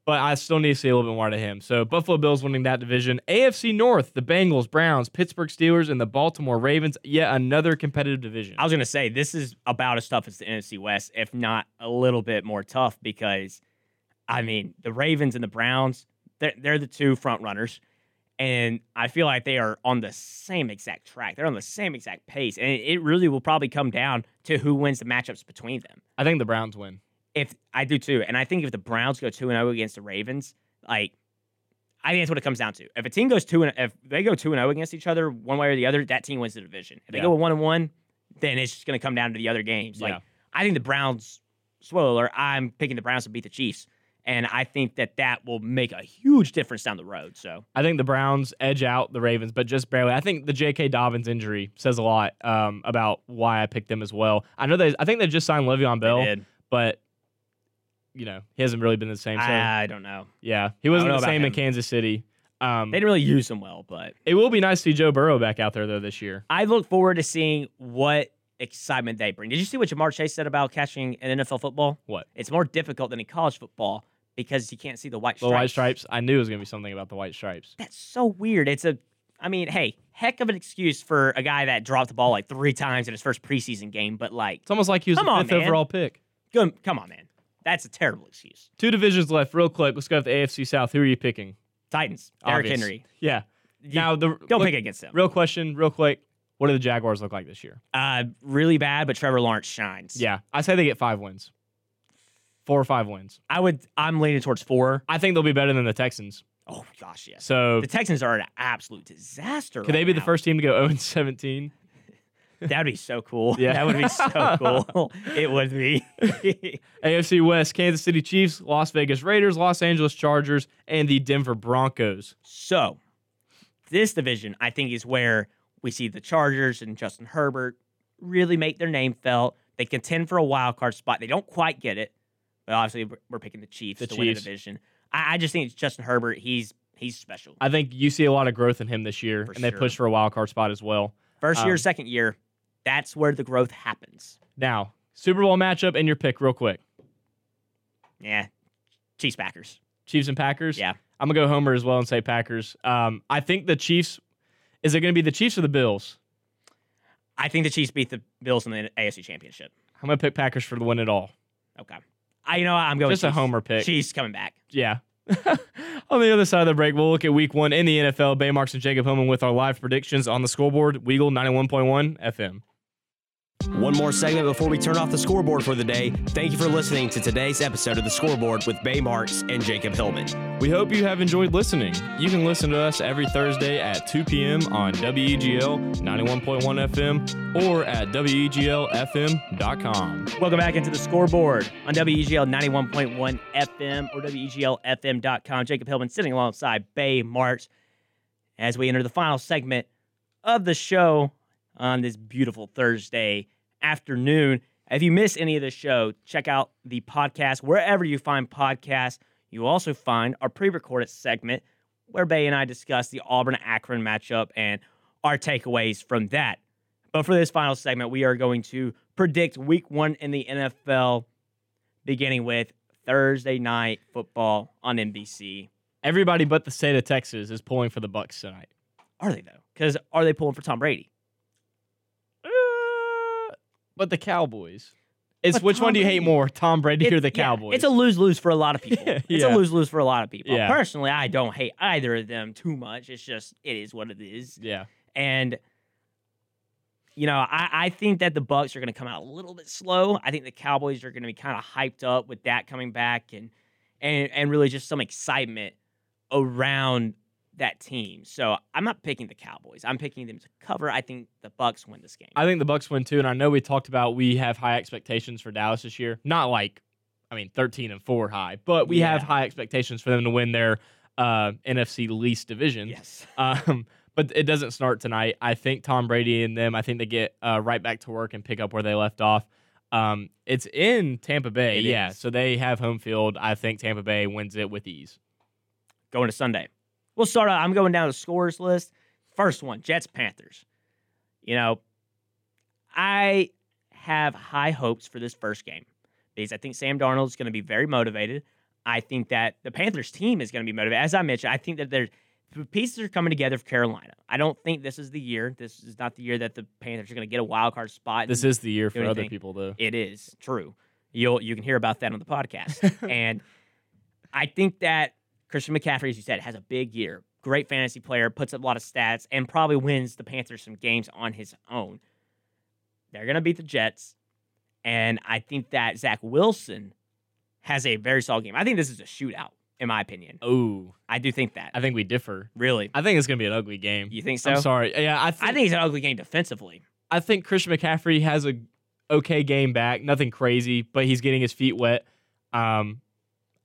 But I still need to see a little bit more out of him. So Buffalo Bills winning that division. AFC North, the Bengals, Browns, Pittsburgh Steelers, and the Baltimore Ravens. Yet another competitive division. I was gonna say this is about as tough as the NFC West, if not a little bit more tough, because I mean the Ravens and the Browns, they're they're the two front runners, and I feel like they are on the same exact track. They're on the same exact pace, and it really will probably come down to who wins the matchups between them. I think the Browns win. If I do too, and I think if the Browns go two and zero against the Ravens, like. I think that's what it comes down to. If a team goes two and if they go two and zero against each other, one way or the other, that team wins the division. If they Yeah. go one and one, then it's just going to come down to the other games. Like Yeah. I think the Browns. Spoiler: alert, I'm picking the Browns to beat the Chiefs, And I think that that will make a huge difference down the road. So I think the Browns edge out the Ravens, but just barely. I think the J.K. Dobbins injury says a lot um, about why I picked them as well. I know they. I think they just signed Le'Veon they Bell, did. but you know he hasn't really been the same. So I, don't know. yeah, he wasn't the same in. Kansas City. Um, They didn't really use him well, but it will be nice to see Joe Burrow back out there though this year. I look forward to seeing what excitement they bring. Did you see what Ja'Marr Chase said about catching an NFL football? What? It's more difficult than in college football because you can't see the white The stripes. white stripes. I knew it was gonna be something about the white stripes. That's so weird. It's a, I mean, hey, heck of an excuse for a guy that dropped the ball like three times in his first preseason game, but like, It's almost like he was the fifth man. overall pick. come, come on, man. That's a terrible excuse. Two divisions left, real quick. Let's go with the AFC South. Who are you picking? Titans, Derrick Obvious. Henry. Yeah. You now the don't look- pick against them. Real question, real quick. What do the Jaguars look like this year? Uh, really bad, but Trevor Lawrence shines. Yeah, I say they get five wins, four or five wins. I would. I'm leaning towards four. I think they'll be better than the Texans. Oh gosh, yes. So The Texans are an absolute disaster. could they right be the first team to go 0 17? That'd be so cool. Yeah. That would be so cool. [LAUGHS] it would be. [LAUGHS] AFC West: Kansas City Chiefs, Las Vegas Raiders, Los Angeles Chargers, and the Denver Broncos. so, this division, I think, is where we see the Chargers and Justin Herbert really make their name felt. They contend for a wild card spot. They don't quite get it, but obviously we're- picking the Chiefs The to win the division. I, I just think it's Justin Herbert. He's he's special. I think you see a lot of growth in him this year, For and they sure. push for a wild card spot as well. First year, um, second year, that's where the growth happens. Now, Super Bowl matchup and your pick, real quick: Yeah, Chiefs Packers. Chiefs and Packers. Yeah. I'm gonna go Homer as well and say Packers. Um, I think the Chiefs. Is it gonna be the Chiefs or the Bills? I think the Chiefs beat the Bills in the AFC Championship. I'm gonna pick Packers for the win at all. Okay. I you know what, I'm going Just a homer pick. Chiefs coming back. Yeah. [LAUGHS] on the other side of the break, we'll look at week one in the NFL. Bay Marks and Jacob Hillman with our live predictions on the scoreboard. Weagle 91.1 FM. One more segment before we turn off the scoreboard for the day. Thank you for listening to today's episode of the scoreboard with Bay Marks and Jacob Hillman. We hope you have enjoyed listening. You can listen to us every Thursday at 2 p.m. on WEGL 91.1 FM or at WEGLFM.com. Welcome back into the scoreboard on WEGL 91.1 FM or WEGLFM.com. Jacob Hillman sitting alongside Bay Marks as we enter the final segment of the show on this beautiful Thursday afternoon. If you miss any of the show, check out the podcast wherever you find podcasts. You also find our pre recorded segment where Bay and I discuss the Auburn Akron matchup and our takeaways from that. But for this final segment, we are going to predict week one in the NFL, beginning with Thursday night football on NBC. Everybody but the state of Texas is pulling for the Bucks tonight. Are they, though? Because are they pulling for Tom Brady? But the Cowboys. It's But which one do you hate Brady- more, Tom Brady or It- the yeah, Cowboys? it's a lose lose for a lot of people. [LAUGHS] It's a lose lose for a lot of people. Yeah. Personally, I don't hate either of them too much. It's just, it is what it is. yeah. And you know, I, I think that the Bucks are going to come out a little bit slow. I think the Cowboys are going to be kind of hyped up with that coming back and and and really just some excitement around that team. So I'm not picking the Cowboys. I'm picking them to cover. I think the Bucks win this game. I think the Bucks win too, and I know we talked about we have high expectations for Dallas this year. Not like, I mean, thirteen and four high, but we have high expectations for them to win their uh, NFC least division. yes. [LAUGHS] Um, but it doesn't start tonight. I think Tom Brady and them. I think they get uh, right back to work and pick up where they left off. Um, it's in Tampa Bay, It yeah. is. So they have home field. I think Tampa Bay wins it with ease. Going to Sunday. We'll start out. I'm going down the scores list. First one, Jets Panthers. You know, I have high hopes for this first game because I think Sam Darnold is going to be very motivated. I think that the Panthers team is going to be motivated. As I mentioned, I think that there's the pieces are coming together for Carolina. I don't think this is the year. This is not the year that the Panthers are going to get a wild card spot. This is the year for other people, though. it is true. You'll you can hear about that on the podcast. [LAUGHS] and I think that Christian McCaffrey, as you said, has a big year. Great fantasy player, puts up a lot of stats, and probably wins the Panthers some games on his own. They're gonna beat the Jets, and I think that Zach Wilson has a very solid game. I think this is a shootout, in my opinion. Oh, I do think that. I think we differ. really, I think it's gonna be an ugly game. you think so? I'm sorry. Yeah, I think I think it's an ugly game defensively. I think Christian McCaffrey has a okay game back, nothing crazy, but he's getting his feet wet. Um,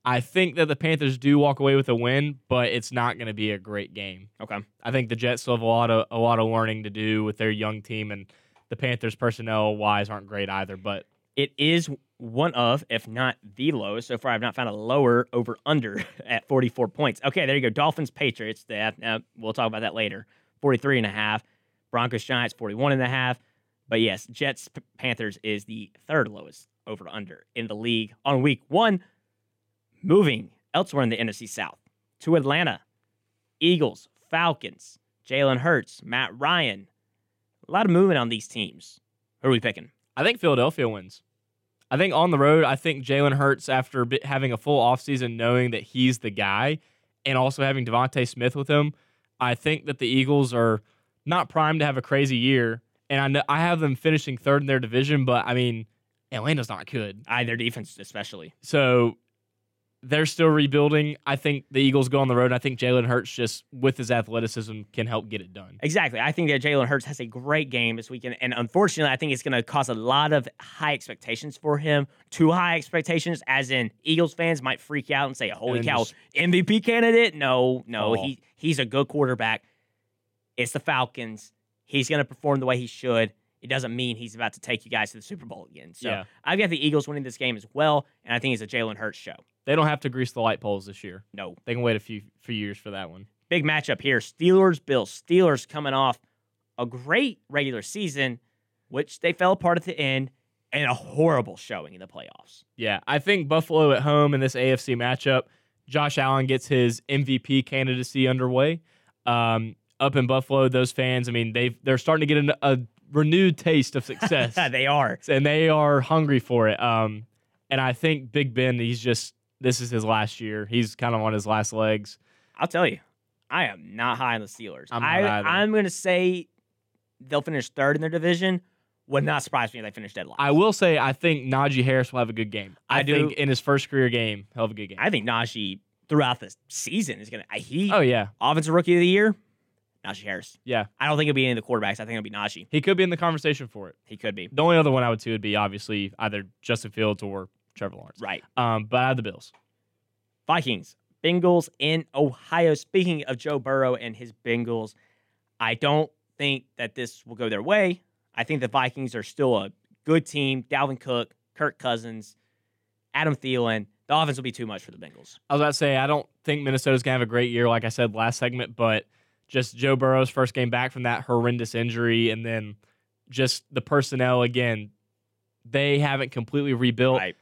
I think that the Panthers do walk away with a win, but it's not going to be a great game. Okay. I think the Jets still have a lot of a lot of learning to do with their young team, and the Panthers personnel wise aren't great either. But It is one of, if not the lowest. So far, I've not found a lower over under [LAUGHS] at 44 points. Okay, there you go. Dolphins, Patriots. That, uh, we'll talk about that later. 43 and a half. Broncos, Giants, 41 and a half. But yes, Jets, Panthers is the third lowest over under in the league on week one. Moving elsewhere in the NFC South to Atlanta, Eagles, Falcons, Jalen Hurts, Matt Ryan. A lot of movement on these teams. Who are we picking? I think Philadelphia wins. I think on the road, I think Jalen Hurts, after having a full offseason, knowing that he's the guy, and also having DeVonta Smith with him, I think that the Eagles are not primed to have a crazy year. And I know I have them finishing third in their division, but I mean, Atlanta's not good. I, their defense, especially. So they're still rebuilding. I think the Eagles go on the road. And I think Jalen Hurts just with his athleticism can help get it done. Exactly. I think that Jalen Hurts has a great game this weekend. And unfortunately, I think it's going to cause a lot of high expectations for him. Too high expectations, as in Eagles fans might freak out and say, Holy And cow, just- MVP candidate? No, no. Fall. He, he's a good quarterback. It's the Falcons. He's going to perform the way he should. It doesn't mean he's about to take you guys to the Super Bowl again. So Yeah. I've got the Eagles winning this game as well. And I think it's a Jalen Hurts show. They don't have to grease the light poles this year. No. They can wait a few few years for that one. big matchup here. Steelers, Bills. Steelers coming off a great regular season, which they fell apart at the end, and a horrible showing in the playoffs. Yeah, I think Buffalo at home in this AFC matchup, Josh Allen gets his MVP candidacy underway. Um, up in Buffalo, those fans, I mean, they they're starting to get an, a renewed taste of success, [LAUGHS] they are. and they are hungry for it. Um, and I think Big Ben, he's just this is his last year. He's kind of on his last legs. I'll tell you, I am not high on the Steelers. I'm I. I'm going to say they'll finish third in their division. Would not surprise me if they finish dead last. I will say, I think Najee Harris will have a good game. I I, do. think in his first career game, he'll have a good game. I think Najee throughout the season is going to. He oh yeah, offensive rookie of the year, Najee Harris. yeah, I don't think it'll be any of the quarterbacks. I think it'll be Najee. he could be in the conversation for it. He could be The only other one I would say would be obviously either Justin Fields or Trevor Lawrence. right. Um, but I have the Bills. Vikings, Bengals in Ohio. Speaking of Joe Burrow and his Bengals, I don't think that this will go their way. I think the Vikings are still a good team. Dalvin Cook, Kirk Cousins, Adam Thielen. The offense will be too much for the Bengals. I was about to say I don't think Minnesota's gonna have a great year, like I said last segment, but just Joe Burrow's first game back from that horrendous injury, and then just the personnel again, they haven't completely rebuilt. Right.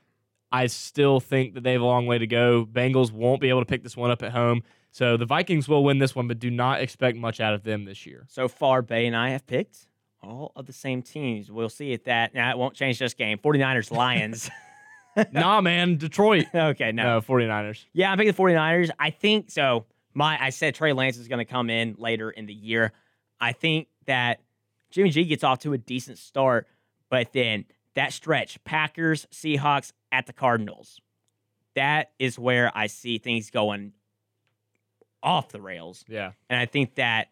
I still think that they have a long way to go. Bengals won't be able to pick this one up at home. So the Vikings will win this one, but do not expect much out of them this year. So far, Bay and I have picked all of the same teams. We'll see if that. Now, it won't change this game. 49ers, Lions. [LAUGHS] [LAUGHS] nah, man, Detroit. okay, no. No, 49ers. Yeah, I'm picking the 49ers. I think so. My I said Trey Lance is going to come in later in the year. I think that Jimmy G gets off to a decent start, but then that stretch, Packers, Seahawks at the Cardinals. That is where I see things going off the rails. Yeah. And I think that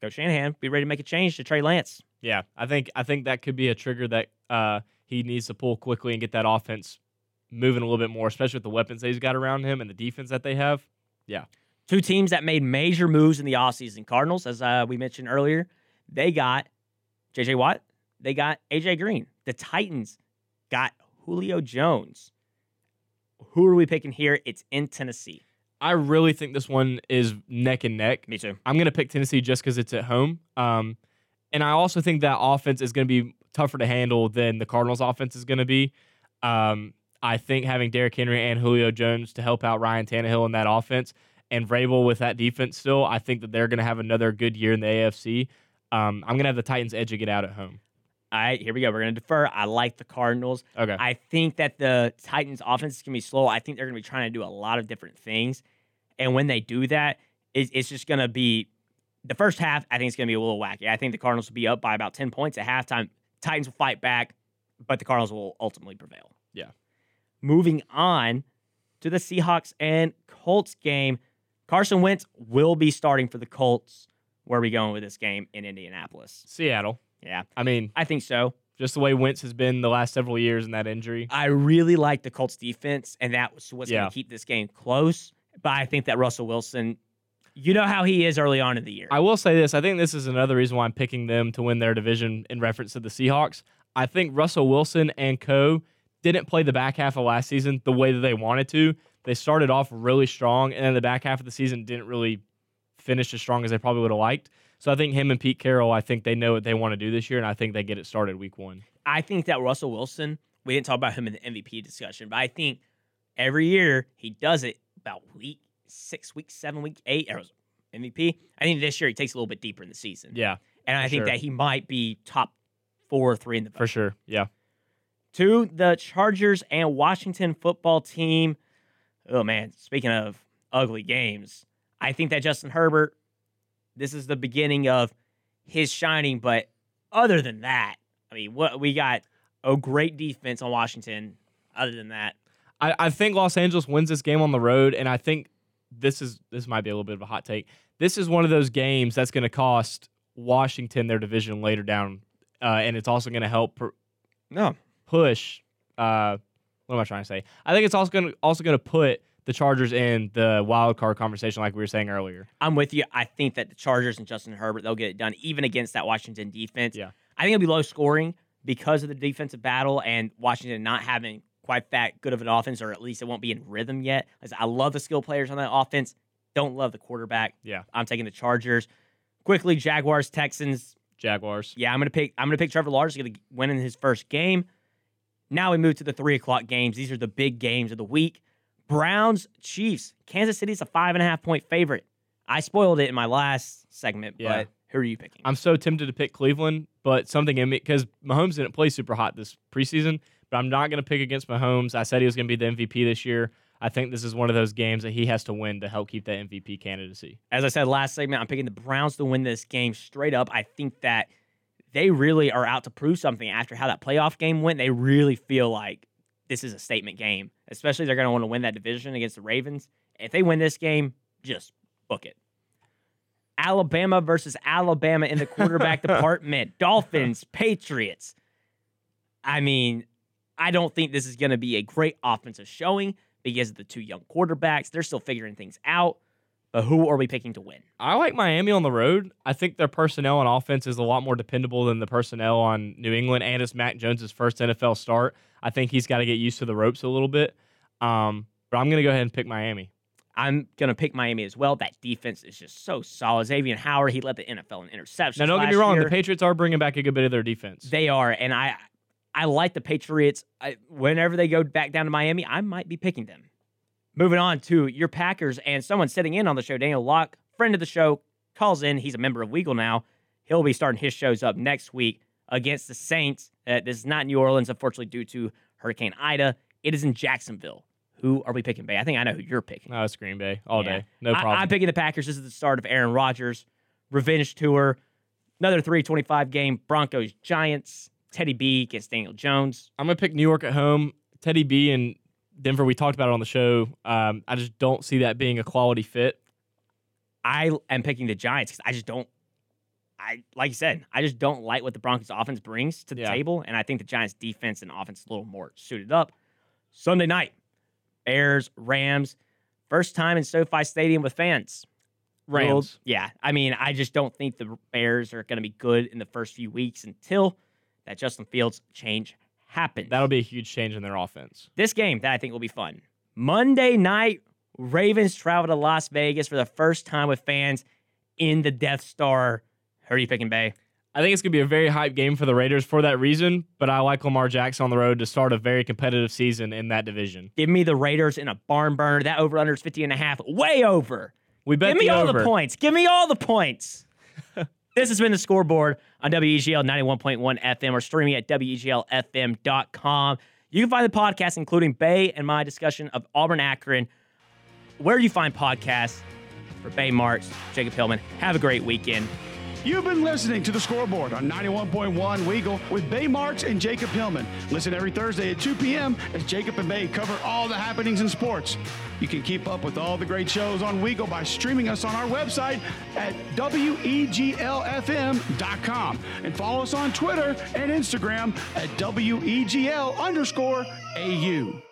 Coach Shanahan be ready to make a change to Trey Lance. Yeah, I think I think that could be a trigger that uh, he needs to pull quickly and get that offense moving a little bit more, especially with the weapons that he's got around him and the defense that they have. Yeah. Two teams that made major moves in the offseason. Cardinals, as uh, we mentioned earlier, they got JJ Watt, they got AJ Green. The Titans got Julio Jones. Who are we picking here? It's in Tennessee. I really think this one is neck and neck. Me too. I'm gonna pick Tennessee just because it's at home. Um, and I also think that offense is gonna be tougher to handle than the Cardinals' offense is gonna be. Um, I think having Derrick Henry and Julio Jones to help out Ryan Tannehill in that offense and Vrabel with that defense still, I think that they're gonna have another good year in the AFC. Um, I'm gonna have the Titans edge it out at home. All right, here we go. We're going to defer. I like the Cardinals. Okay. I think that the Titans' offense is going to be slow. I think they're going to be trying to do a lot of different things. And when they do that, it's, it's just going to be the first half. I think it's going to be a little wacky. I think the Cardinals will be up by about 10 points at halftime. Titans will fight back, but the Cardinals will ultimately prevail. Yeah. Moving on to the Seahawks and Colts game. Carson Wentz will be starting for the Colts. Where are we going with this game in Indianapolis? Seattle. Yeah, I mean, I think so. Just the way Wentz has been the last several years in that injury. I really like the Colts defense, and that was what's Yeah. going to keep this game close. But I think that Russell Wilson, you know how he is early on in the year. I will say this. I think this is another reason why I'm picking them to win their division in reference to the Seahawks. I think Russell Wilson and co didn't play the back half of last season the way that they wanted to. They started off really strong, and then the back half of the season didn't really finish as strong as they probably would have liked. So I think him and Pete Carroll, I think they know what they want to do this year, and I think they get it started week one. I think that Russell Wilson, we didn't talk about him in the MVP discussion, but I think every year he does it about week six, week seven, week eight, or MVP. I think this year he takes a little bit deeper in the season. Yeah, and I think sure. that he might be top four or three in the vote. for sure. Yeah. to the Chargers and Washington football team. Oh man, speaking of ugly games, I think that Justin Herbert, this is the beginning of his shining. But other than that, I mean, what we got a great defense on Washington. Other than that, I, I think Los Angeles wins this game on the road, and I think this is this might be a little bit of a hot take. This is one of those games that's going to cost Washington their division later down, uh, and it's also going to help pr- no, push. Uh, what am I trying to say? I think it's also going to also going to put the Chargers in the wild card conversation, like we were saying earlier. I'm with you. I think that the Chargers and Justin Herbert they'll get it done, even against that Washington defense. Yeah. I think it'll be low scoring because of the defensive battle and Washington not having quite that good of an offense, or at least it won't be in rhythm yet. I love the skill players on that offense, don't love the quarterback. Yeah. I'm taking the Chargers. Quickly, Jaguars, Texans. Jaguars. Yeah, I'm gonna pick. I'm gonna pick Trevor Lawrence gonna win in his first game. Now we move to the three o'clock games. These are the big games of the week. Browns, Chiefs. Kansas City's a five and a half point favorite. I spoiled it in my last segment, Yeah. but who are you picking? I'm so tempted to pick Cleveland, but something in me because Mahomes didn't play super hot this preseason. But I'm not going to pick against Mahomes. I said he was going to be the MVP this year. I think this is one of those games that he has to win to help keep that MVP candidacy. As I said last segment, I'm picking the Browns to win this game straight up. I think that they really are out to prove something after how that playoff game went. They really feel like this is a statement game, especially they're going to want to win that division against the Ravens. If they win this game, just book it. Alabama versus Alabama in the [LAUGHS] quarterback department. Dolphins, Patriots. I mean, I don't think this is going to be a great offensive showing because of the two young quarterbacks. They're still figuring things out. But who are we picking to win? I like Miami on the road. I think their personnel on offense is a lot more dependable than the personnel on New England, and it's Mac Jones' first NFL start. I think he's got to get used to the ropes a little bit. Um, but I'm going to go ahead and pick Miami. I'm going to pick Miami as well. That defense is just so solid. Xavier Howard, he led the NFL in interceptions. Now, don't get me wrong, year. the Patriots are bringing back a good bit of their defense. They are, and I I like the Patriots. I, whenever they go back down to Miami, I might be picking them. Moving on to your Packers, and someone sitting in on the show, Daniel Locke, friend of the show, calls in. He's a member of Weagle now. He'll be starting his shows up next week against the Saints. Uh, this is not New Orleans, unfortunately, due to Hurricane Ida. It is in Jacksonville. Who are we picking, Bay? I think I know who you're picking. No, it's Green Bay all Yeah. day. No I- problem. I'm picking the Packers. This is the start of Aaron Rodgers' revenge tour. Another 325 game. Broncos, Giants. Teddy B against Daniel Jones. I'm gonna pick New York at home. Teddy B and Denver. We talked about it on the show. Um, I just don't see that being a quality fit. I am picking the Giants because I just don't. I like you said, I just don't like what the Broncos offense brings to the Yeah. table, and I think the Giants defense and offense is a little more suited up. Sunday night, Bears, Rams, first time in SoFi Stadium with fans. Rams. Yeah, I mean, I just don't think the Bears are going to be good in the first few weeks until that Justin Fields change happens. That'll be a huge change in their offense. this game that I think will be fun. Monday night, Ravens travel to Las Vegas for the first time with fans in the Death Star. Who are you picking, Bay? I think it's gonna be a very hype game for the Raiders for that reason. But I like Lamar Jackson on the road to start a very competitive season in that division. Give me the Raiders in a barn burner. That over under is 50 and a half. Way over. We bet Give me all over. the points. Give me all the points. [LAUGHS] this has been the scoreboard on WEGL 91.1 FM or streaming at WEGLFM.com. You can find the podcast, including Bay and my discussion of Auburn Akron, where you find podcasts for Bay Marks, Jacob Hillman. Have a great weekend. You've been listening to the scoreboard on 91.1 Weagle with Bay Marks and Jacob Hillman. Listen every Thursday at 2 p.m. as Jacob and Bay cover all the happenings in sports. You can keep up with all the great shows on Weagle by streaming us on our website at weglfm.com and follow us on Twitter and Instagram at wegl underscore au.